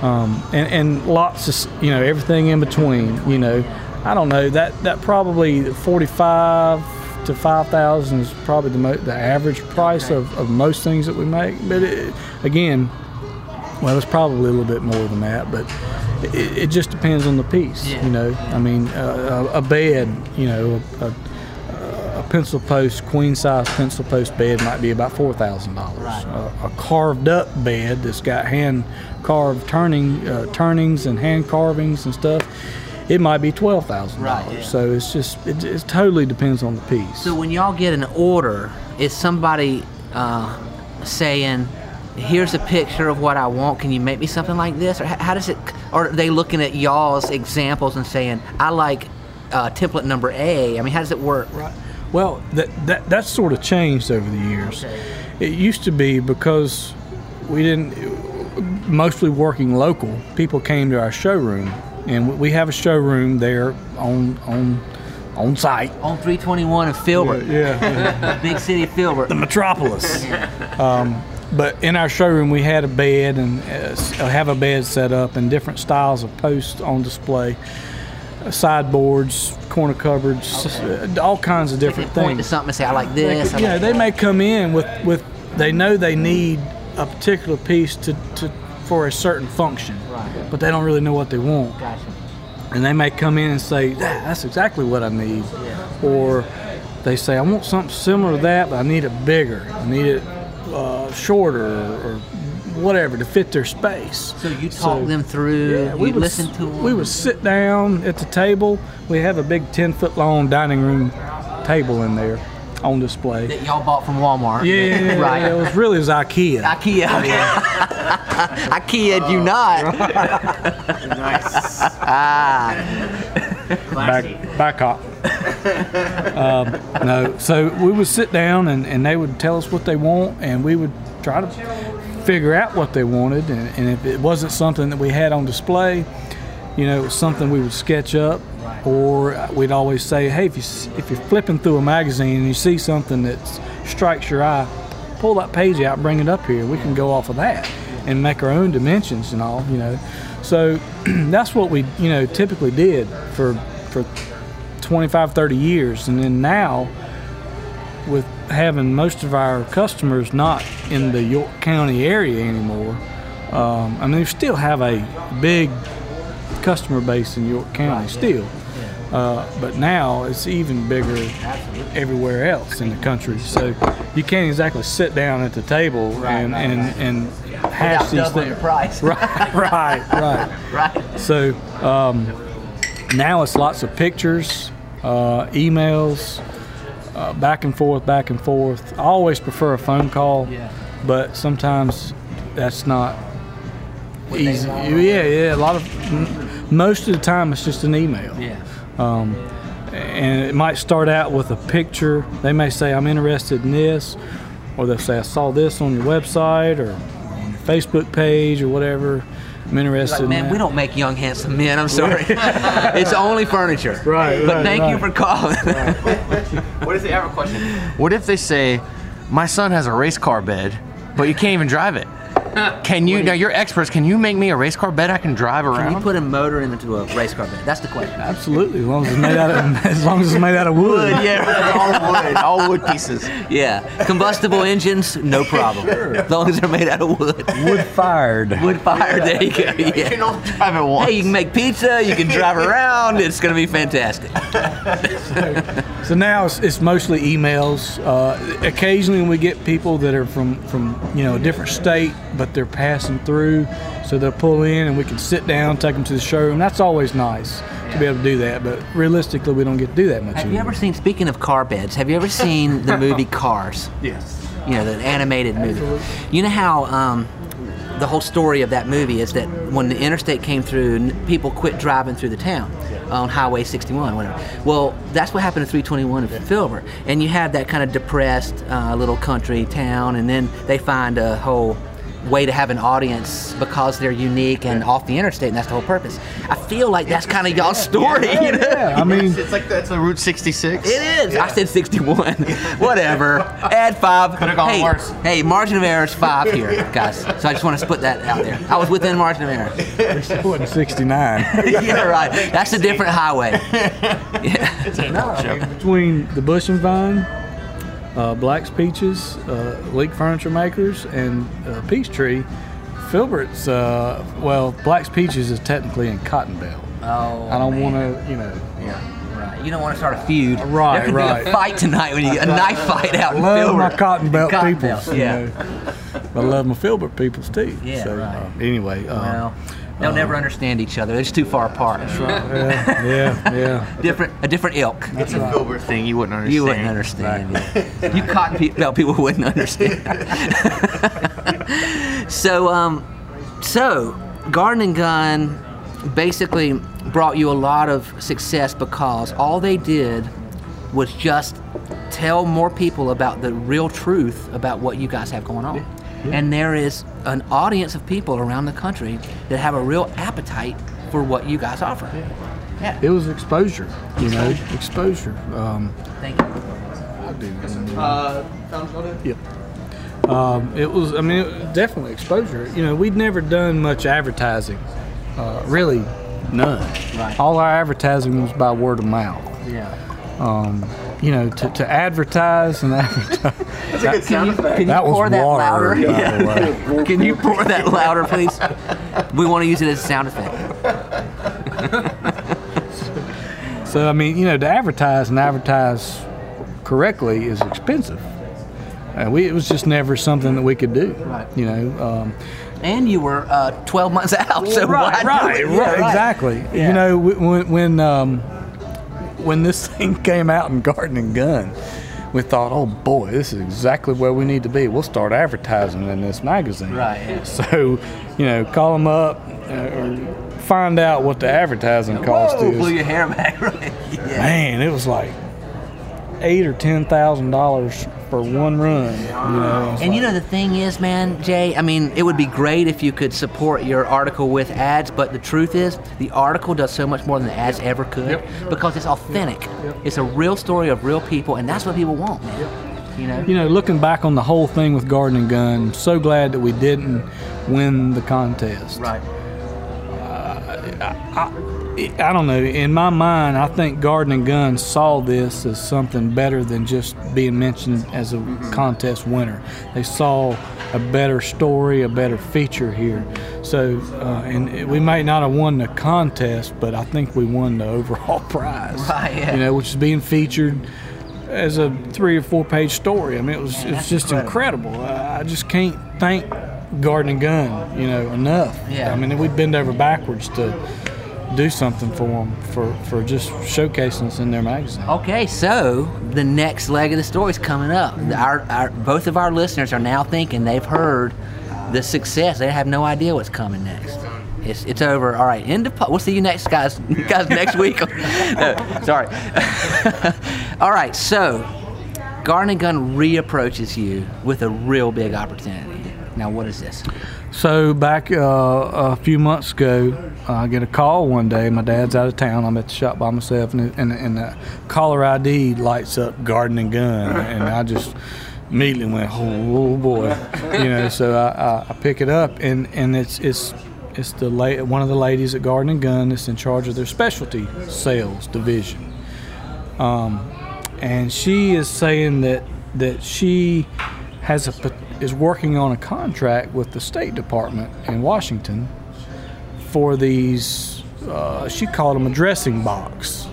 um, and, and lots of, you know, everything in between, you know, I don't know that, that probably 45 to 5,000 is probably the, mo- the average price of, of most things that we make. But it, again, well, it's probably a little bit more than that, but it, it just depends on the piece, Yeah. you know. I mean, uh, a, a bed, you know, a, a pencil post, queen size pencil post bed might be about four thousand dollars. A, a carved up bed that's got hand carved turning uh, turnings and hand carvings and stuff, it might be twelve thousand Right, dollars. yeah. So it's just it, it totally depends on the piece. So, when y'all get an order, is somebody uh, saying, "Here's a picture of what I want. Can you make me something like this?" Or how does it? Or are they looking at y'all's examples and saying, "I like uh, template number A"? I mean, how does it work? Right. Well, that, that that's sort of changed over the years. It used to be because we didn't mostly working local. People came to our showroom, and we have a showroom there on on on site. On 321 of Filbert, Yeah, yeah. the big city of Filbert. the metropolis. Um, but in our showroom, we had a bed and uh, have a bed set up and different styles of posts on display, uh, sideboards, corner cupboards, uh, all kinds of They different point to things. something and say, "I like this." I know, like they that." may come in with, with they know they need a particular piece to, to for a certain function, Right. but they don't really know what they want Gotcha. and they may come in and say, "Ah, "That's exactly what I need," or they say, "I want something similar to that, but I need it bigger. I need it uh, shorter, or, or whatever to fit their space." So you talk So- them through. Yeah, we you would listen to them. We would sit down at the table. We have a big ten foot long dining room table in there on display. that y'all bought from Walmart. Yeah, right. It was really it was IKEA. IKEA. IKEA, you not. Nice. back back up. Um, no, so we would sit down and, and they would tell us what they want, and we would try to figure out what they wanted. And, and if it wasn't something that we had on display, you know, it was something we would sketch up Or we'd always say, hey, if you if you're flipping through a magazine and you see something that strikes your eye, pull that page out, bring it up here. We can go off of that and make our own dimensions and all, you know. So that's what we, you know, typically did for for 25, 30 years, and then now with having most of our customers not in the York County area anymore, um, I mean, we still have a big customer base in York County still. Uh, but now it's even bigger everywhere else in the country. So you can't exactly sit down at the table and, and, and hash these things. price. Right, right, right. right. So um, now it's lots of pictures, uh, emails, uh, back and forth, back and forth. I always prefer a phone call, Yeah. but sometimes that's not they easy. Yeah, yeah. A lot of most of the time it's just an email. Yeah. Um, and it might start out with a picture. They may say, I'm interested in this, or they'll say, I saw this on your website or on your Facebook page or whatever. I'm interested Like, in man, that. we don't make young, handsome men. I'm sorry. it's only furniture. Right, But right, thank you for calling. What if they have a question? What if they say, my son has a race car bed, but you can't even drive it? Can you, now you're experts, can you make me a race car bed I can drive around? Can you put a motor into a race car bed? That's the question. Absolutely, as long as it's made out of as long as it's made out of wood. yeah. all wood, all wood pieces. Yeah. Combustible engines, no problem. Sure. As long as they're made out of wood. Wood fired. Wood fired. There you go. You can Yeah. only drive it once. Hey, you can make pizza. You can drive around. It's going to be fantastic. So now it's, it's mostly emails. Uh, occasionally we get people that are from from you know a different state, but they're passing through, so they'll pull in and we can sit down, take them to the showroom. That's always nice to be able to do that. But realistically, we don't get to do that much Have you ever seen, speaking of car beds, have you ever seen the movie Cars? Yes. you know, the animated movie. You know how um, the whole story of that movie is that when the interstate came through, people quit driving through the town on Highway 61, whatever. Well, that's what happened to 321 in Filbert, and you have that kind of depressed uh, little country town, and then they find a whole way to have an audience because they're unique and off the interstate, and that's the whole purpose. I feel like that's kind of y'all's story, you know. Yeah, I mean, It's like that's a Route 66. It is. I said 61. Whatever. Add five. Could've gone hey, worse. Hey, margin of error is five here, guys. So I just want to put that out there. I was within margin of error. it wasn't 69. yeah, right. That's a different highway. Yeah. Between the Bush and Vine, Black's Peaches, uh, Leake Furniture Makers, and uh, Peachtree, Filbert's, uh, well, Black's Peaches is technically in Cotton Belt. Oh. I don't want to, you know. Yeah. Right. You don't want to start a feud. Right, there could right. Be a fight tonight when you get a knife fight out in love my cotton belt Cotton peoples. Belt, you yeah. know. I love my Filbert peoples too. Yeah, So, right. uh, anyway, uh, Well, they'll never understand each other. They're just too far apart. That's yeah, yeah, yeah. Different, a different ilk. It's a Filbert thing. You wouldn't understand. You wouldn't understand. yeah. You cotton pe- belt people wouldn't understand. so, um, so Garden and Gun basically brought you a lot of success because all they did was just tell more people about the real truth about what you guys have going on. And there is an audience of people around the country that have a real appetite for what you guys offer. Yeah. It was exposure, you know, exposure. Um, Thank you. Uh Tom Sword? Yep. Um, it was, I mean, it was definitely exposure. You know, we'd never done much advertising, uh, really, none. Right. All our advertising was by word of mouth. Yeah. Um, you know, to, to advertise and advertise. Can you, can you That was pour that water, louder? way. Can you pour that louder, please? We want to use it as a sound effect. So I mean, you know, to advertise and advertise correctly is expensive. And we, it was just never something that we could do. Right. You know. Um, And you were uh, 12 months out, so right, right, Yeah, right. exactly. Yeah. You know, when when um, when this thing came out in Garden and Gun, we thought, oh boy, this is exactly where we need to be. We'll start advertising in this magazine. Right, yeah. So, you know, call them up uh, or find out what the advertising cost Whoa, is. blew your hair back, right? Yeah. Man, it was like eight or ten thousand dollars or one run. You know, And you know the thing is, man, Jay. I mean, it would be great if you could support your article with ads, but the truth is, the article does so much more than the ads ever could because it's authentic. It's a real story of real people, and that's what people want, man. You know. you know, looking back on the whole thing with Garden and Gun, so glad that we didn't win the contest. Right. Uh, I don't know. In my mind, I think Garden and Gun saw this as something better than just being mentioned as a contest winner. They saw a better story, a better feature here. So, uh, and we may not have won the contest, but I think we won the overall prize. Right, yeah. You know, which is being featured as a three or four page story. I mean, it was it's just incredible. I I just can't thank Garden and Gun, you know, enough. Yeah. I mean, we bend over backwards to do something for them for, for just showcasing us in their magazine. Okay, so the next leg of the story is coming up. Our, our, both of our listeners are now thinking they've heard the success. They have no idea what's coming next. It's, it's over. All right, end of. po- We'll see you next, guys. Guys, next week. Sorry. All right, so Garden and Gun reapproaches you with a real big opportunity. Now, what is this? So back uh, a few months ago, I get a call one day. My dad's out of town. I'm at the shop by myself, and, and, and the caller ID lights up Garden and Gun, and I just immediately went, "Oh, oh boy," you know. So I, I, pick it up, and, and it's it's it's the la- one of the ladies at Garden and Gun that's in charge of their specialty sales division Um, and she is saying that that she has a is working on a contract with the State Department in Washington for these. Uh, she called them a dressing box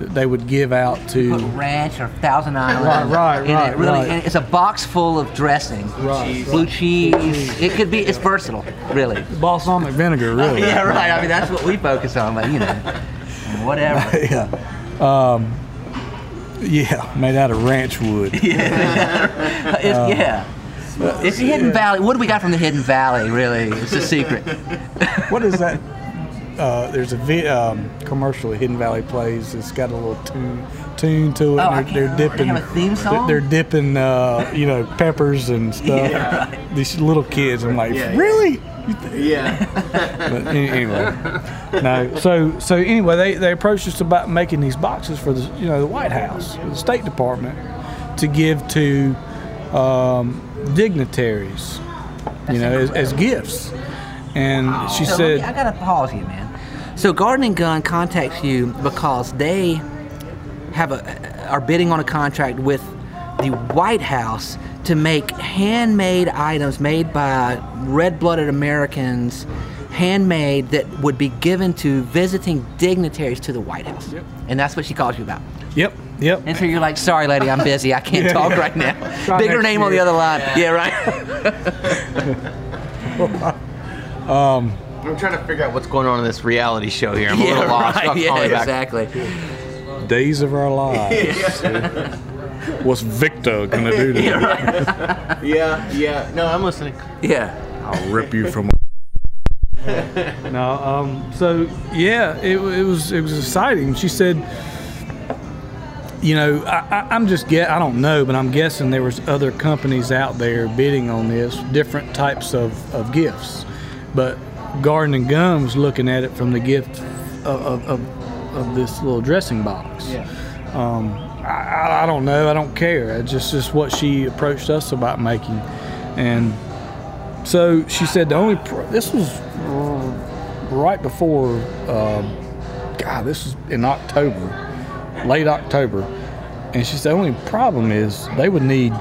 that they would give out Put to. ranch or Thousand Island. Right, right, in it, right, really, right. it's a box full of dressing. Right. Blue cheese. It could be. It's versatile, really. Balsamic vinegar, really. Yeah, right. I mean, that's what we focus on, but you know, whatever. yeah. Um, yeah, made out of ranch wood. It's, yeah. It's the Hidden Valley. What do we got from the Hidden Valley? Really, it's a secret. what is that? Uh, there's a vi- um, commercial Hidden Valley plays. It's got a little tune tune to it. Oh, I and can't they're, remember. they're They dipping. have a theme they're- song? They're, dipping, uh, you know, peppers and stuff. Yeah, right. These little kids. I'm like, Yeah. really? Yeah. But anyway, no. So so anyway, they, they approached us about making these boxes for the you know the White House, the State Department, to give to um, dignitaries, you know, as, as gifts. And she So said, me- I gotta pause you, man. So Garden and Gun contacts you because they have a are bidding on a contract with the White House to make handmade items made by red-blooded Americans, handmade that would be given to visiting dignitaries to the White House. And that's what she calls you about. "Yep, yep." And so you're like, "Sorry, lady, I'm busy. I can't Yeah, talk yeah. right now." Try Bigger next name on the other line. Yeah, right. I'm trying to figure out what's going on in this reality show here. I'm a little lost. right. I'll Yeah, call me back. exactly. Days of our lives. What's Victor gonna do to you? Yeah, yeah. No, I'm listening. Yeah. I'll rip you from. no, um, so yeah, it, it was it was exciting. She said, you know, I, I'm just get I don't know, but I'm guessing there was other companies out there bidding on this, different types of, of gifts, but Garden and Gun was looking at it from the gift of, of, of, of this little dressing box. Yeah. Um, I, I- don't know. I don't care. It's just just what she approached us about making, and so she said the only pr- this was uh, right before um, God this was in October, late October, and she said the only problem is they would need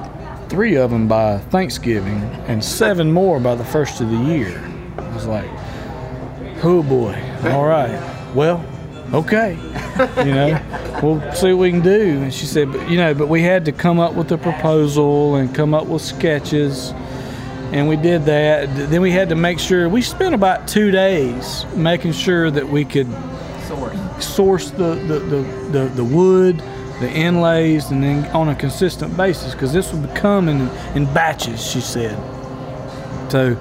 three of them by Thanksgiving and seven more by the first of the year. I was like, oh boy, all right, well, okay, you know, we'll see what we can do. And she said, but you know, but we had to come up with a proposal and come up with sketches and we did that. Then we had to make sure we spent about two days making sure that we could source the the, the, the, the wood, the inlays, and then on a consistent basis because this would come in in batches. She said. So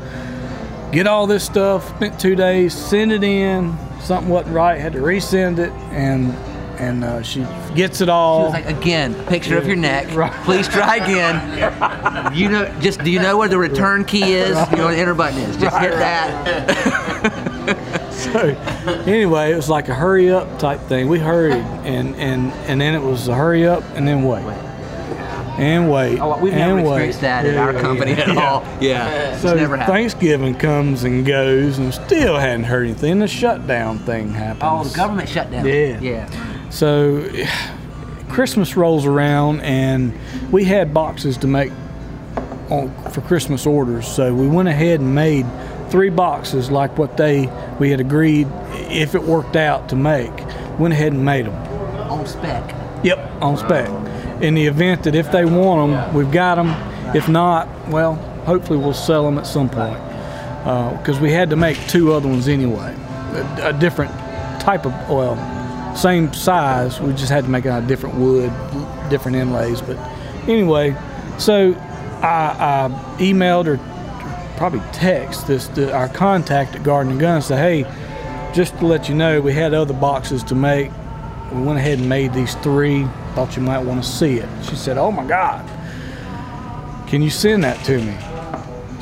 get all this stuff. Spent two days. Send it in. Something wasn't right. Had to resend it, and and uh, she gets it all. Like, again, picture of your neck. Right. Please try again. You know, just do you know where the return key is? You know where the enter button is. Just hit that. so anyway, it was like a hurry up type thing. We hurried, and and and then it was a hurry up and then wait, and wait. Oh, we've never wait. experienced that in our Yeah, company at yeah. all. Yeah, So it's never happened. Thanksgiving comes and goes, and still hadn't heard anything. The shutdown thing happens. Oh, the government shut down. Yeah. Yeah. So Christmas rolls around, and we had boxes to make on, for Christmas orders. So we went ahead and made three boxes, like what they we had agreed if it worked out to make. Went ahead and made them. On spec. Yep, on spec. In the event that if they want them, we've got them. If not, well, hopefully we'll sell them at some point. Uh, because we had to make two other ones anyway, a, a different type of well, same size. We just had to make it out of different wood, different inlays. But anyway, so I, I emailed or probably text this the, our contact at Garden and Gun and said, hey, just to let you know, we had other boxes to make. We went ahead and made these three. Thought you might want to see it. She said, "Oh my God, can you send that to me?"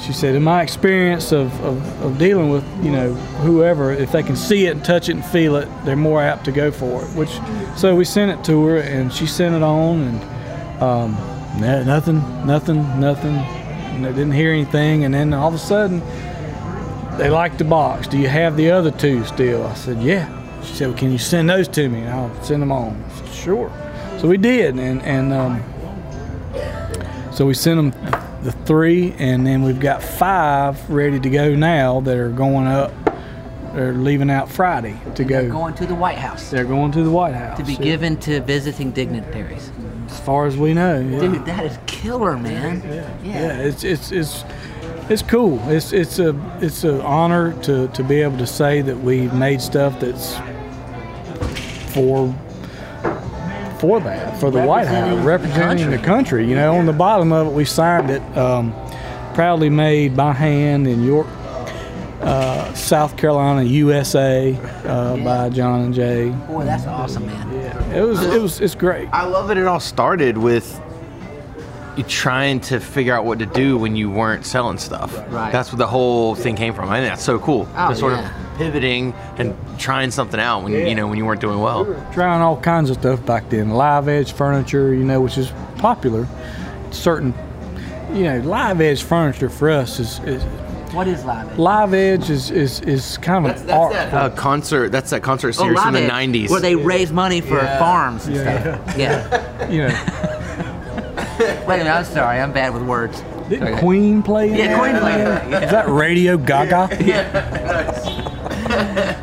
She said, "In my experience of, of, of dealing with you know whoever, if they can see it and touch it and feel it, they're more apt to go for it." Which, so we sent it to her, and she sent it on, and um, nothing, nothing, nothing. And they didn't hear anything, and then all of a sudden, they liked the box. Do you have the other two still? I said, yeah. She said, well, can you send those to me? And I'll send them on. I said, sure. So we did, and and um, so we sent them the three, and then we've got five ready to go now that are going up. They're leaving out Friday to go. Going to the White House They're going to the White House to be Yeah. given to visiting dignitaries. As far as we know. yeah. Dude, that is killer, man. yeah, it's it's it's it's cool. It's it's a it's an honor to to be able to say that we made stuff that's for for that for the White House, Representing the country. country. You know, on the bottom of it, we signed it. Um, proudly made by hand in York, uh, South Carolina, USA, uh, by John and Jay. Boy, that's awesome, man. Yeah, It was it was it's great. I love that it all started with you trying to figure out what to do when you weren't selling stuff. Right. That's what the whole thing came from. I think that's so cool. Oh, sort yeah. of pivoting and trying something out when you know when you weren't doing well. trying all kinds of stuff back then. Live edge furniture, you know, which is popular. Certain, you know, live edge furniture for us is, is What is live? Edge? live edge is is, is kind of That's, an that's art. that uh, concert. That's that concert Oh, series from Live the Edge, '90s. where they raise money for farms and Yeah. stuff. Yeah. You know, Wait a minute, I'm sorry, I'm bad with words. didn't Okay. Queen play? in Yeah, that? Queen played. Yeah. Is that Radio Gaga? Yeah.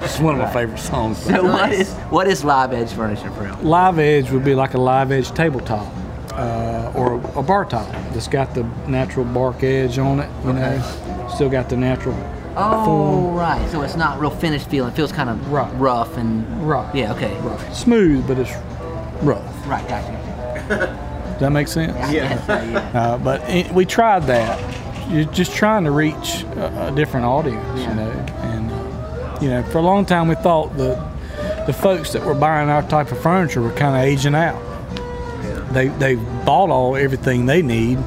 It's one of my favorite songs. So what is what is live edge furniture for real? Live edge would be like a live edge tabletop. Uh, or a bar top that's got the natural bark edge on it, you know, still got the natural Oh, form. right. So it's not real finished feeling. It feels kind of Right. rough and Right. Yeah. Okay. Right. Smooth, but it's rough. Right. Gotcha. Does that make sense? Yeah. yeah. Uh, but it, we tried that. You're just trying to reach a, a different audience, Yeah. you know. And uh, you know, for a long time we thought the the folks that were buying our type of furniture were kind of aging out. They they bought all everything they need.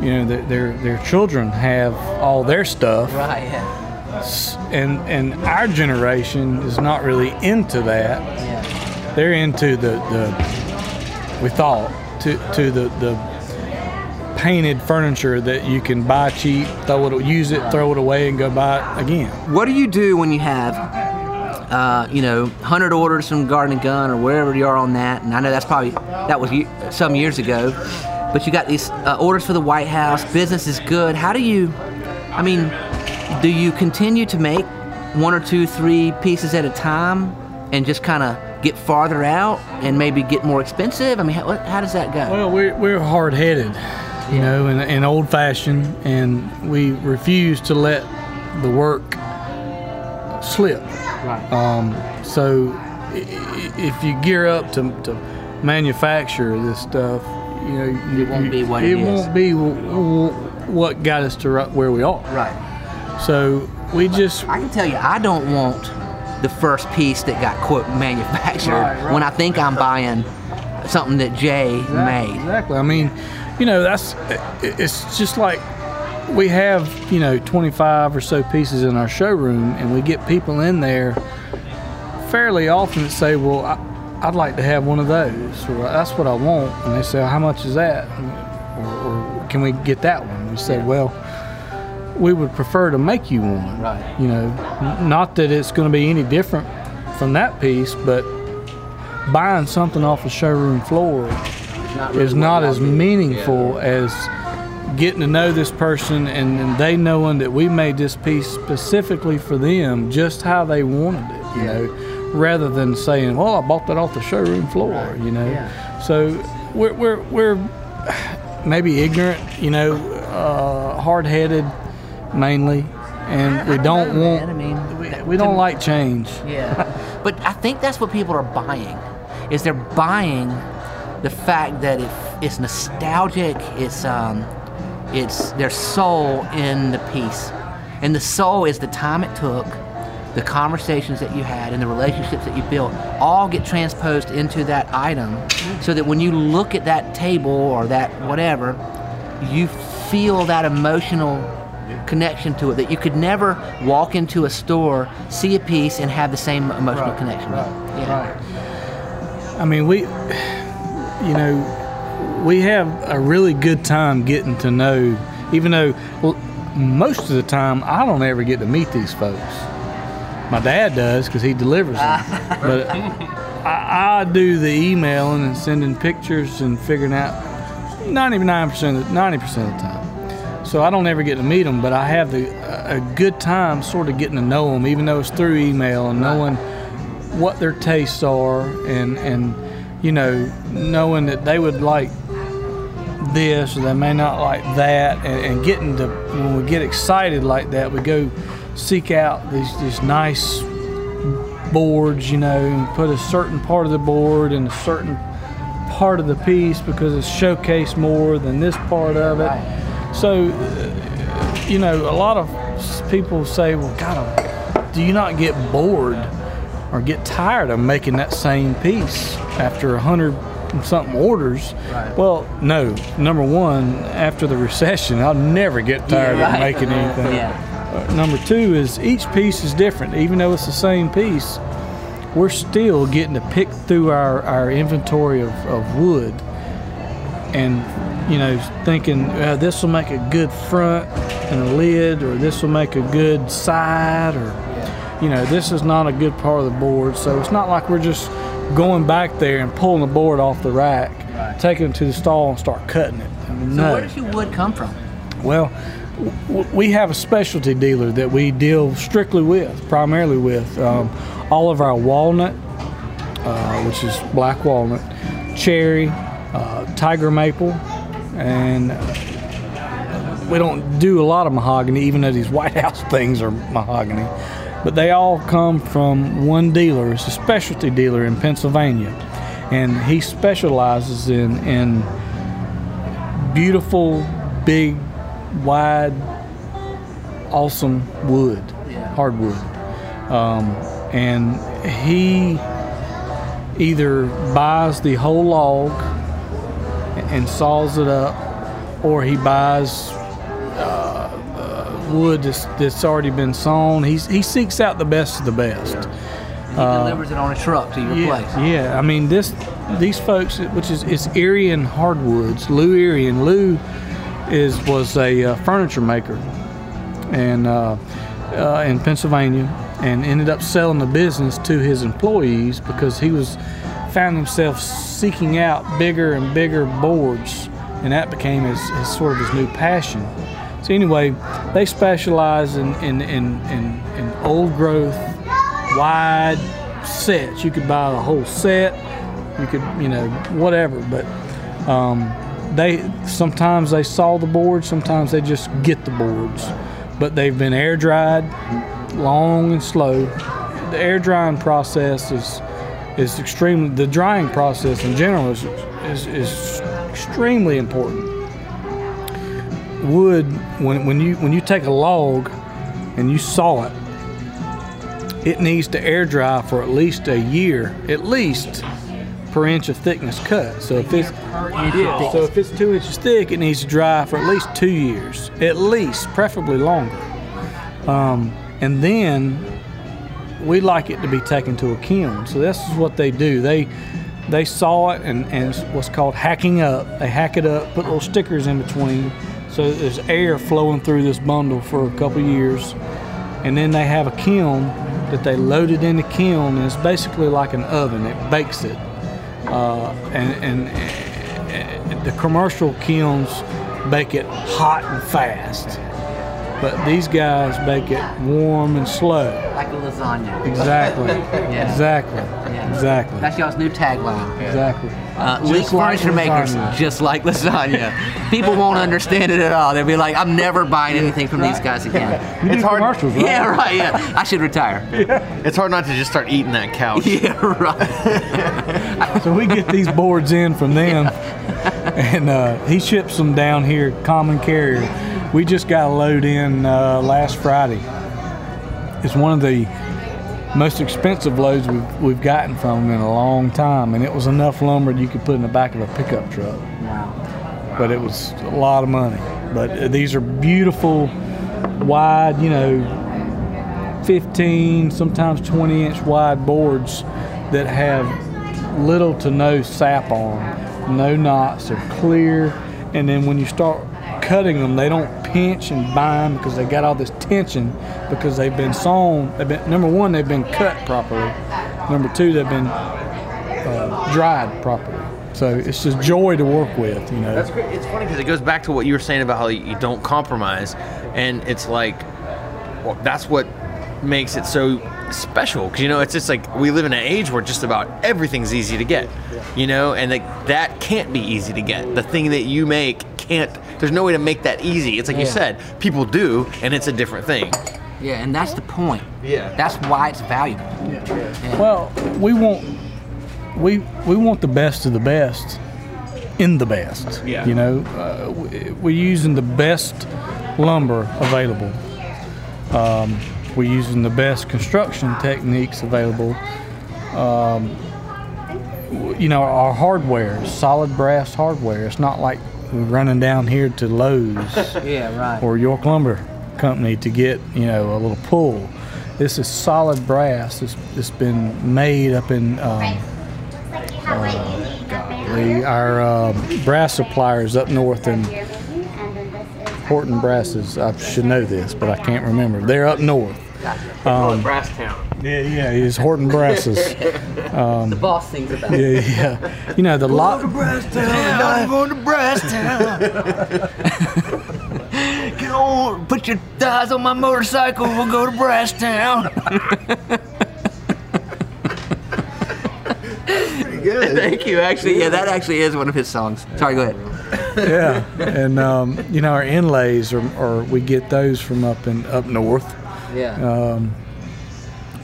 You know, their, their their children have all their stuff, Right. Yeah. and and our generation is not really into that Yeah. they're into the, the we thought to to the the painted furniture that you can buy cheap, throw it, use it, throw it away, and go buy it again. What do you do when you have, uh, you know, hundred orders from Garden and Gun or wherever you are on that? And I know that's probably that was some years ago, but you got these uh, orders for the White House. Business is good. How do you? I mean, do you continue to make one or two, three pieces at a time, and just kind of get farther out and maybe get more expensive? I mean, how, how does that go? Well, we're, we're hard headed, you know, and, and old fashioned, and we refuse to let the work slip. Right. Um, so if you gear up to, to manufacture this stuff, you know, you, It won't you- be what it it won't be what got us to right where we are. right. So we just I can tell you, I don't want the first piece that got quote manufactured Right, right. when I think I'm buying something that Jay made. Exactly. I mean, you know, that's it's just like we have, you know, 25 or so pieces in our showroom, and we get people in there fairly often that say, "Well, I, I'd like to have one of those," or "That's what I want," and they say, "How much is that?" Or, or "Can we get that one?" We say, "Well." We would prefer to make you one. Right. You know, not that it's going to be any different from that piece, but buying something off the showroom floor is not as meaningful as getting to know this person and, and they knowing that we made this piece specifically for them, just how they wanted it, you know, rather than saying, "Well, I bought that off the showroom floor," you know. yeah. So we're we're we're maybe ignorant, you know, uh, hard-headed mainly, and we don't know, want. man. I mean, we, we don't me- like change. Yeah, but I think that's what people are buying. Is they're buying the fact that it, it's nostalgic. It's um, it's their soul in the piece, and the soul is the time it took, the conversations that you had, and the relationships that you built. All get transposed into that item, so that when you look at that table or that whatever, you feel that emotional connection to it that you could never walk into a store, see a piece, and have the same emotional connection. with it. Yeah. I mean, we, you know, we have a really good time getting to know, even though well, most of the time I don't ever get to meet these folks. My dad does because he delivers them. but I, I do the emailing and sending pictures and figuring out 99%, of, 90% of the time. So I don't ever get to meet them, but I have the, a good time sort of getting to know them, even though it's through email and knowing what their tastes are and and you know knowing that they would like this or they may not like that and, and getting to when we get excited like that we go seek out these these nice boards you know and put a certain part of the board in a certain part of the piece because it's showcased more than this part of it. So uh, you know a lot of people say well god do you not get bored or get tired of making that same piece after a hundred something orders. Well, no. Number one, after the recession, I'll never get tired right. of making anything. Yeah. Uh, number two is each piece is different. Even though it's the same piece, we're still getting to pick through our, our inventory of, of wood and you know thinking uh, this will make a good front and a lid or this will make a good side or you know this is not a good part of the board so it's not like we're just going back there and pulling the board off the rack taking it to the stall and start cutting it So no where does your wood come from? well, w- we have a specialty dealer that we deal strictly with, primarily with. Um, all of our walnut, uh, which is black walnut, cherry, uh, tiger maple, and we don't do a lot of mahogany, even though these White House things are mahogany. But they all come from one dealer. It's a specialty dealer in Pennsylvania, and he specializes in in beautiful, big, wide, awesome wood, Yeah. hardwood. Um, and he either buys the whole log and saws it up, or he buys wood that's, that's already been sawn. He's, he seeks out the best of the best. He delivers it on a truck to your place. Yeah, yeah. I mean, this these folks, which is it's Irion Hardwoods, Lou Irion. Lou is was a uh, furniture maker, and uh, uh, in Pennsylvania, and ended up selling the business to his employees because he was found himself seeking out bigger and bigger boards, and that became his, his sort of his new passion. So anyway, they specialize in in, in, in, in old growth, wide sets. You could buy the whole set. You could, you know, whatever. But um, they sometimes they saw the boards, sometimes they just get the boards. But they've been air dried, long and slow. The air drying process is is extremely. The drying process in general is is, is extremely important. Wood, when when you when you take a log and you saw it, it needs to air dry for at least a year, at least per inch of thickness cut. So if it's yeah, so if it's two inches thick, it needs to dry for at least two years, at least, preferably longer. Um, and then we like it to be taken to a kiln. So this is what they do. They they saw it and, and what's called hacking up. They hack it up, put little stickers in between, so there's air flowing through this bundle for a couple years, and then they have a kiln that they load it in the kiln, and it's basically like an oven. It bakes it, uh, and, and, and the commercial kilns bake it hot and fast. But these guys bake it warm and slow. Like a lasagna. Exactly. Yeah. Exactly. Yeah. Exactly. That's y'all's new tagline. Exactly. Uh, Just Leake like furniture makers, just like lasagna. People won't understand it at all. They'll be like, "I'm never buying anything from these guys again." You It's hard- commercials, right? Yeah, right. Yeah, I should retire. It's hard not to just start eating that couch. Yeah, right. So we get these boards in from them, and uh, he ships them down here, common carrier. We just got a load in uh, last Friday. It's one of the most expensive loads we've, we've gotten from them in a long time, and it was enough lumber you could put in the back of a pickup truck. Wow. But it was a lot of money. But these are beautiful, wide, you know, 15, sometimes 20 inch wide boards that have little to no sap on, them, no knots, they're clear, and then when you start cutting them, they don't pinch and bind because they got all this tension because they've been sewn. They've been number one, they've been cut properly. Number two, they've been uh, dried properly. So it's just joy to work with, you know. That's great. It's funny because it goes back to what you were saying about how you don't compromise, and it's like, well, that's what makes it so special. Because you know, it's just like we live in an age where just about everything's easy to get, you know, and like that can't be easy to get. The thing that you make can't. There's no way to make that easy. It's like you said, people do, and it's a different thing. Yeah, and that's the point. Yeah. That's why it's valuable. Yeah. Well, we want we we want the best of the best in the best. Yeah. You know, uh, we, we're using the best lumber available. Um, we're using the best construction techniques available. Um, you know, our hardware solid brass hardware. It's not like we're running down here to Lowe's Yeah, right. or York Lumber Company to get you know a little pull. This is solid brass. It's, it's been made up in um, the, our uh, brass suppliers up north in Horton Brasses. I should know this, but I can't remember. They're up north. Brass Town. Yeah, yeah, it's Horton Brasses. the boss sings about it. Yeah, yeah. You know the lot. I'm going to Brass Town. Get on, put your thighs on my motorcycle. We'll go to Brass Town. Good. Thank you. Actually, yeah, that actually is one of his songs. Sorry, go ahead. Yeah, and um, you know our inlays, are, are we get those from up in up north. Yeah.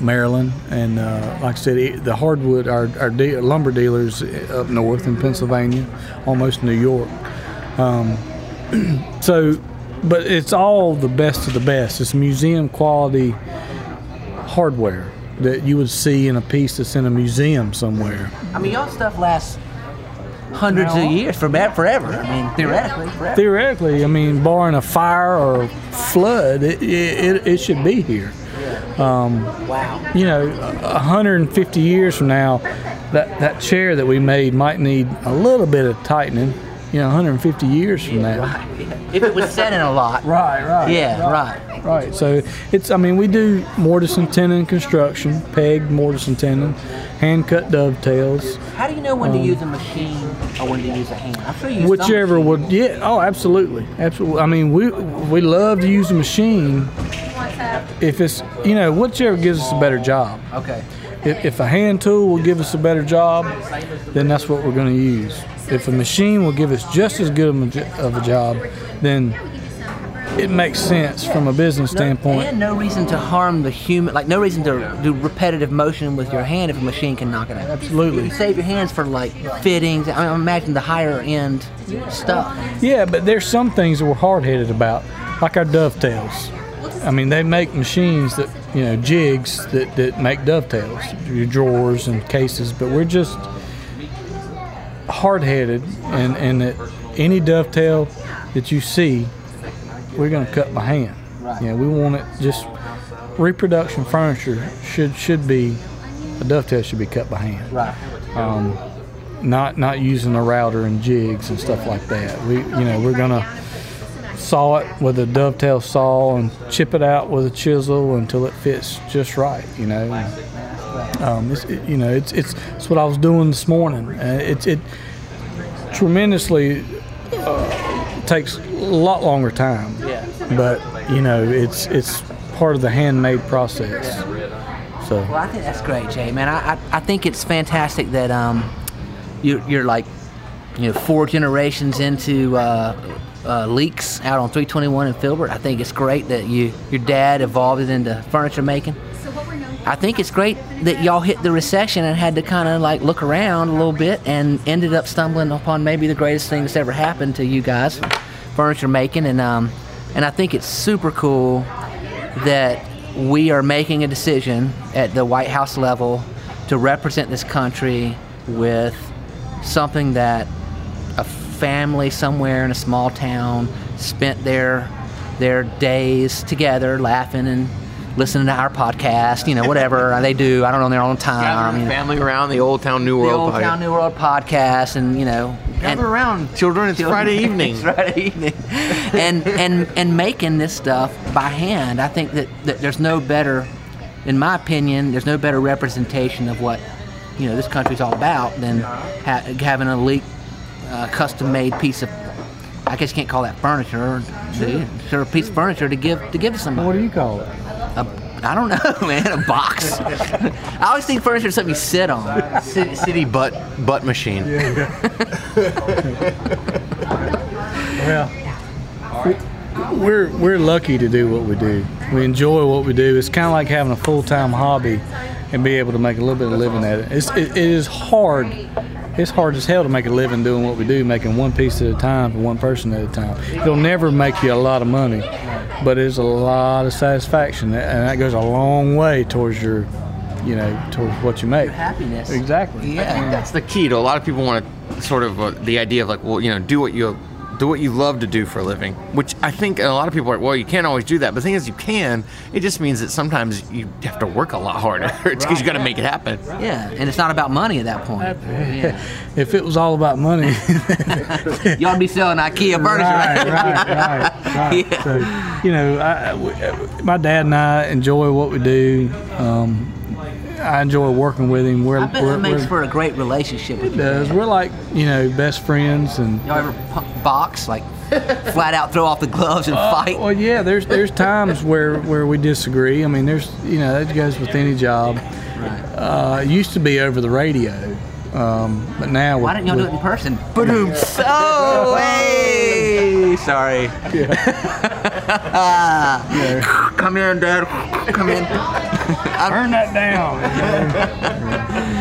Maryland, and uh, like I said, the hardwood, our, our de- lumber dealers up north in Pennsylvania, almost New York. Um, so, but it's all the best of the best. It's museum quality hardware that you would see in a piece that's in a museum somewhere. I mean, y'all stuff lasts hundreds of years, for forever. I mean, theoretically, forever. Theoretically, I mean, barring a fire or flood, it, it, it should be here. Um, wow. you know, 150 years from now, that, that chair that we made might need a little bit of tightening. You know, 150 years from now. Right. If it was set in a lot. Right, right. Yeah, right. Right. So it's, I mean, we do mortise and tenon construction, pegged mortise and tenon, hand cut dovetails, How do you know when to um, use a machine or when to use a hand? I'm sure you whichever would. Yeah. Oh, absolutely, absolutely. I mean, we we love to use a machine if it's you know whichever gives us a better job. Okay. If, if a hand tool will give us a better job, then that's what we're going to use. If a machine will give us just as good of a jo- of a job, then it makes sense from a business standpoint. And no reason to harm the human, like no reason to do repetitive motion with your hand if a machine can knock it out. Absolutely. You save your hands for like fittings. I mean, imagine the higher end stuff. Yeah, but there's some things that we're hard headed about, like our dovetails. I mean, they make machines that you know jigs that, that make dovetails, your drawers and cases. But we're just hard-headed, and and that any dovetail that you see, we're going to cut by hand. You know, we want it just reproduction furniture should should be a dovetail should be cut by hand Right. um, not not using a router and jigs and stuff like that. We you know we're gonna saw it with a dovetail saw and chip it out with a chisel until it fits just right. You know. Um, it's, it, you know it's, it's it's what I was doing this morning. Uh, it's it tremendously uh, takes a lot longer time. Yeah. But you know it's it's part of the handmade process. So. Well, I think that's great, Jay. Man, I, I, I think it's fantastic that um, you, you're like, you know, four generations into uh, uh, Leake's out on 321 in Filbert. I think it's great that you your dad evolved it into furniture making. I think it's great that y'all hit the recession and had to kind of like look around a little bit and ended up stumbling upon maybe the greatest thing that's ever happened to you guys, furniture making. And um, and I think it's super cool that we are making a decision at the White House level to represent this country with something that family somewhere in a small town spent their their days together laughing and listening to our podcast, you know, whatever they do. I don't know, on their own time. Gathering you know. family around the Old Town New the World. Old podcast. Town New World podcast, and you know, Gather and- around, children. It's Friday evening. it's Friday evening, and and and making this stuff by hand. I think that, that there's no better, in my opinion, there's no better representation of what you know this country's all about than ha- having a Leake, uh, custom-made piece of. I guess you can't call that furniture, do you? Sure, a piece of furniture to give to give to somebody. What do you call it? A, I don't know, man. A box. I always think furniture is something you sit on. City, city butt butt machine. Yeah. Well, we're we're lucky to do what we do. We enjoy what we do. It's kind of like having a full time hobby and be able to make a little bit of living at it. It's it, it is hard. It's hard as hell to make a living doing what we do, making one piece at a time for one person at a time. It'll never make you a lot of money, but it's a lot of satisfaction, and that goes a long way towards your, you know, towards what you make. Happiness. Exactly. Yeah. That's the key to a lot of people want to sort of uh, the idea of like, well, you know, do what you do what you love to do for a living. Which I think a lot of people are. Well, you can't always do that. But the thing is, you can. It just means that sometimes you have to work a lot harder. it's because you got to make it happen. Yeah, and it's not about money at that point. Yeah. If it was all about money, You ought to be selling IKEA furniture. right, right, right, right. Yeah. So, you know, I, I- we- my dad and I enjoy what we do. Um, I enjoy working with him. We're, I bet we're, that makes for a great relationship with it does. We're like you know best friends and. Y'all ever box like flat out throw off the gloves and fight? Well, yeah. There's there's times where where we disagree. I mean, there's you know that goes with any job. Uh, it used to be over the radio, um, but now Why didn't y'all do it in person? Boom! So hey, sorry. Come in, Dad. Come in. Turn that down.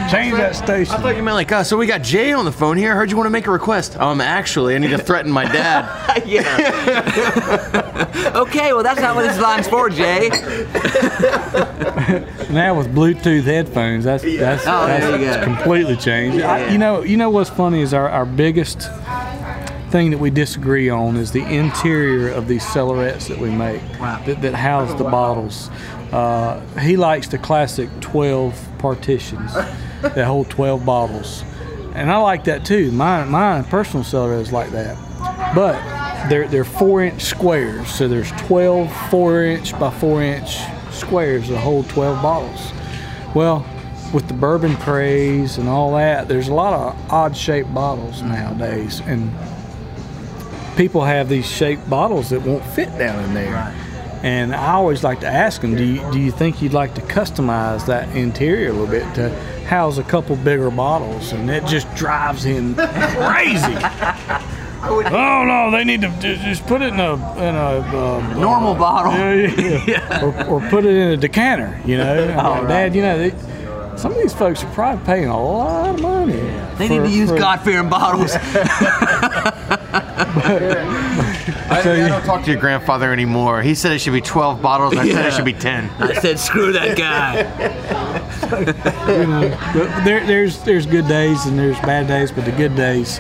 Change that station. I thought you meant like, uh, so we got Jay on the phone here. I heard you want to make a request. Um, actually, I need to threaten my dad. yeah. okay, well that's not what this line's for, Jay. Now with Bluetooth headphones, that's that's, Oh, there that's you go. completely changed. I, you know, you know what's funny is our, our biggest thing that we disagree on is the interior of these cellarettes that we make Wow. that, that house the bottles. Uh, he likes the classic 12 partitions that hold 12 bottles, and I like that too. My my personal cellar is like that, but they're they're four inch squares, so there's 12 four inch by four inch squares that hold 12 bottles. Well, with the bourbon craze and all that, there's a lot of odd shaped bottles nowadays, and people have these shaped bottles that won't fit down in there. And I always like to ask them, do you, do you think you'd like to customize that interior a little bit to house a couple bigger bottles? And it just drives him crazy. oh no, they need to just put it in a in a uh, Normal bottle. yeah, yeah. Or, or put it in a decanter, you know. right. Dad, you know, they, some of these folks are probably paying a lot of money. They need to use for- God-fearing bottles. I, So I you- don't talk to your grandfather anymore. He said it should be 12 bottles. I said it should be 10. I said, screw that guy. you know, but there, there's there's good days and there's bad days, but the good days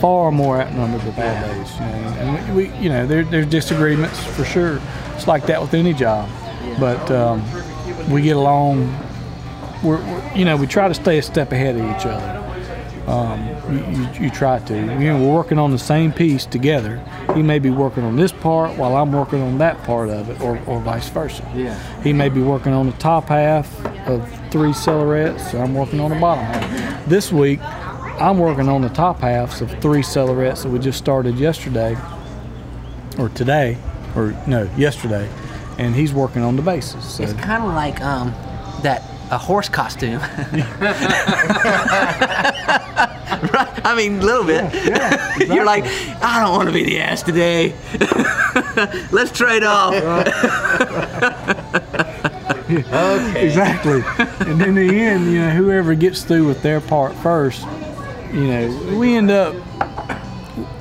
far more outnumber the bad days. You know, and we, we you know, there, there's disagreements for sure. It's like that with any job, but um, we get along. We're, we're, you know, we try to stay a step ahead of each other. Um, you, you, try to. You know, we're working on the same piece together. He may be working on this part while I'm working on that part of it, or, or vice versa. Yeah. He may be working on the top half of three cellarettes, I'm working on the bottom half. This week, I'm working on the top halves of three cellarettes that we just started yesterday, or today, or no, yesterday, and he's working on the bases. So, It's kind of like um, that a horse costume. right? I mean, a little bit. You're like, I don't want to be the ass today. Let's trade off. Exactly. and in the end, you know, whoever gets through with their part first, you know, we end up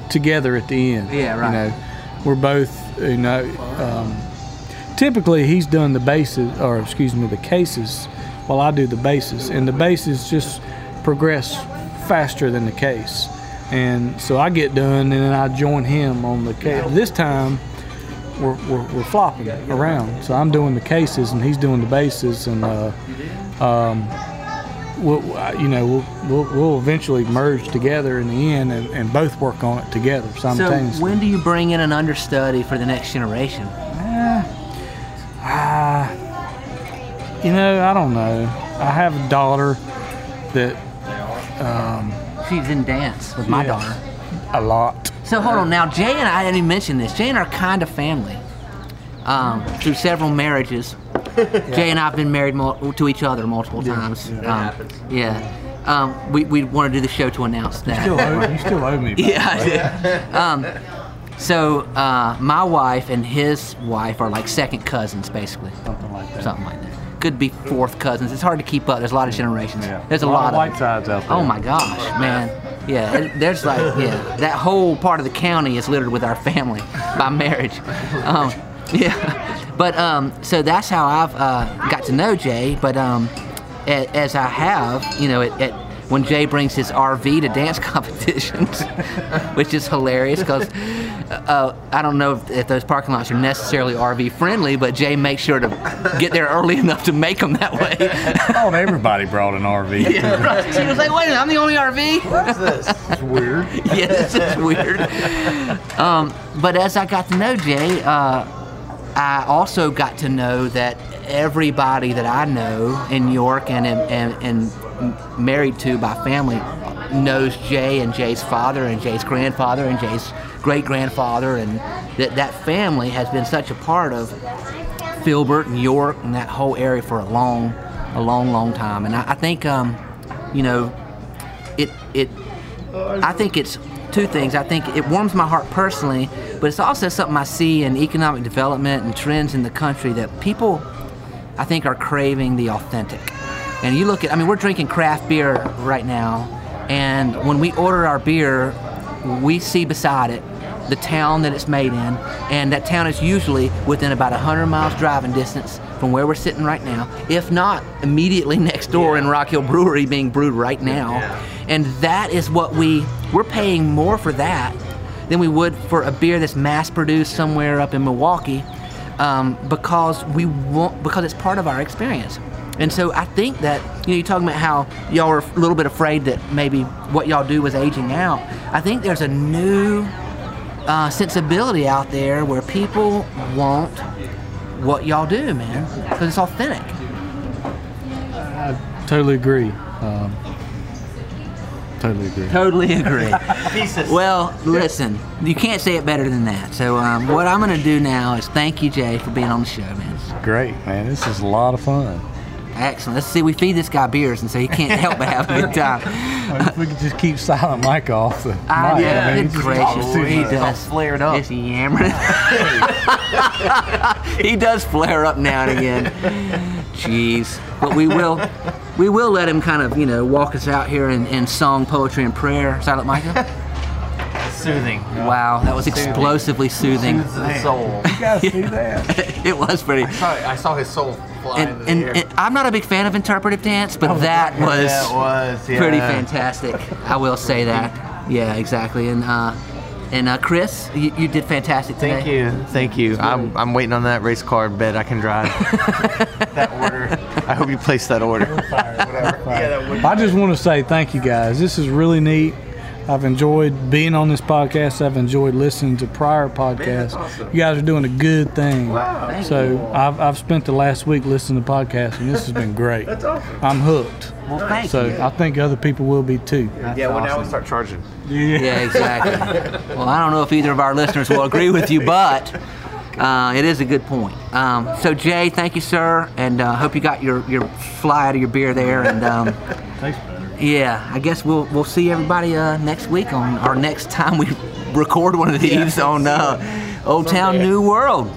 together at the end. Yeah, right. You know, we're both, you know, um, typically he's done the bases, or excuse me, the cases, while I do the bases, and the bases just progress faster than the case. And so I get done, and then I join him on the case. This time, we're, we're, we're flopping around. So I'm doing the cases and he's doing the bases, and uh, um, we'll, you know we'll, we'll we'll eventually merge together in the end and, and both work on it together So when do you bring in an understudy for the next generation? You know, I don't know. I have a daughter that She's in dance with my Yeah. daughter. a lot. So hold on now, Jay and I didn't even mention this. Jay and I are kind of family um, through several marriages. Jay and I have been married mul- to each other multiple times. That um, happens. Yeah. Um, we, we want to do the show to announce that. Still owe, you still owe me. by Yeah, I way. did. Um, so uh, my wife and his wife are like second cousins, basically, something like that. something like that. Could be fourth cousins. It's hard to keep up. There's a lot of generations. Yeah. There's a, A lot lot, of Whitesides out there. Oh my gosh, man. Yeah, it- there's like yeah, that whole part of the county is littered with our family by marriage. Um, yeah, but um, so that's how I've uh, got to know Jay. But um, as I have, you know, at, at when Jay brings his RV to dance competitions, which is hilarious because uh, I don't know if, if those parking lots are necessarily RV friendly, but Jay makes sure to get there early enough to make them that way. Oh, everybody brought an RV. Yeah, right. She was like, wait a minute, I'm the only RV? What's this? It's weird. yeah, this is weird. Um, but as I got to know Jay, uh, I also got to know that everybody that I know in York and and, and, and married to by family knows Jay and Jay's father and Jay's grandfather and Jay's great grandfather, and that that family has been such a part of Filbert and York and that whole area for a long, a long, long time. And I, I think, um, you know, it it I think it's two things. I think it warms my heart personally, but it's also something I see in economic development and trends in the country that people, I think, are craving the authentic. And you look at, I mean, we're drinking craft beer right now, and when we order our beer, we see beside it the town that it's made in, and that town is usually within about 100 miles driving distance from where we're sitting right now, if not immediately next door in Rock Hill Brewery being brewed right now. And that is what we we're paying more for that than we would for a beer that's mass produced somewhere up in Milwaukee, um, because we want because it's part of our experience. And so I think that you know you're talking about how y'all are a little bit afraid that maybe what y'all do was aging out. I think there's a new uh, sensibility out there where people want what y'all do, man, because it's authentic. Totally agree. Um, totally agree. Totally agree. well, listen, you can't say it better than that. So um, what I'm going to do now is thank you, Jay, for being on the show, man. Great, man. This is a lot of fun. Excellent. Let's see. We feed this guy beers, and so he can't help but have a good time. if we could just keep silent Mike off the ah, I, mic, yeah, I mean, good just gracious. talk He much. does. flared up. Is he yammering? he does flare up now and again. Jeez. But we will, we will let him kind of, you know, walk us out here in, in song, poetry, and prayer. Silent Micah? soothing. Wow, that was explosively soothing. Soothes the soul. You guys see that? it was pretty. I saw, I saw his soul fly And, into the and, air. and I'm not a big fan of interpretive dance, but that was, Yeah, it was, pretty fantastic. I will say that. Yeah, exactly. And uh, and uh, Chris, you, you did fantastic today. Thank you, thank you. I'm, I'm waiting on that race car bed I can drive. that order. I hope you place that order. I just want to say thank you guys. This is really neat. I've enjoyed being on this podcast. I've enjoyed listening to prior podcasts. You guys are doing a good thing. Thank So I've, I've spent the last week listening to podcasts, and this has been great. That's awesome. I'm hooked. Well, thank So you. I think other people will be too. yeah, well, now we start charging. Yeah, yeah exactly. well, I don't know if either of our listeners will agree with you, but uh, it is a good point. Um, so, Jay, thank you, sir, and uh, hope you got your, your fly out of your beer there. And um, Tastes better. Yeah, I guess we'll we'll see everybody uh, next week on our next time we record one of these on uh, Old Town New World.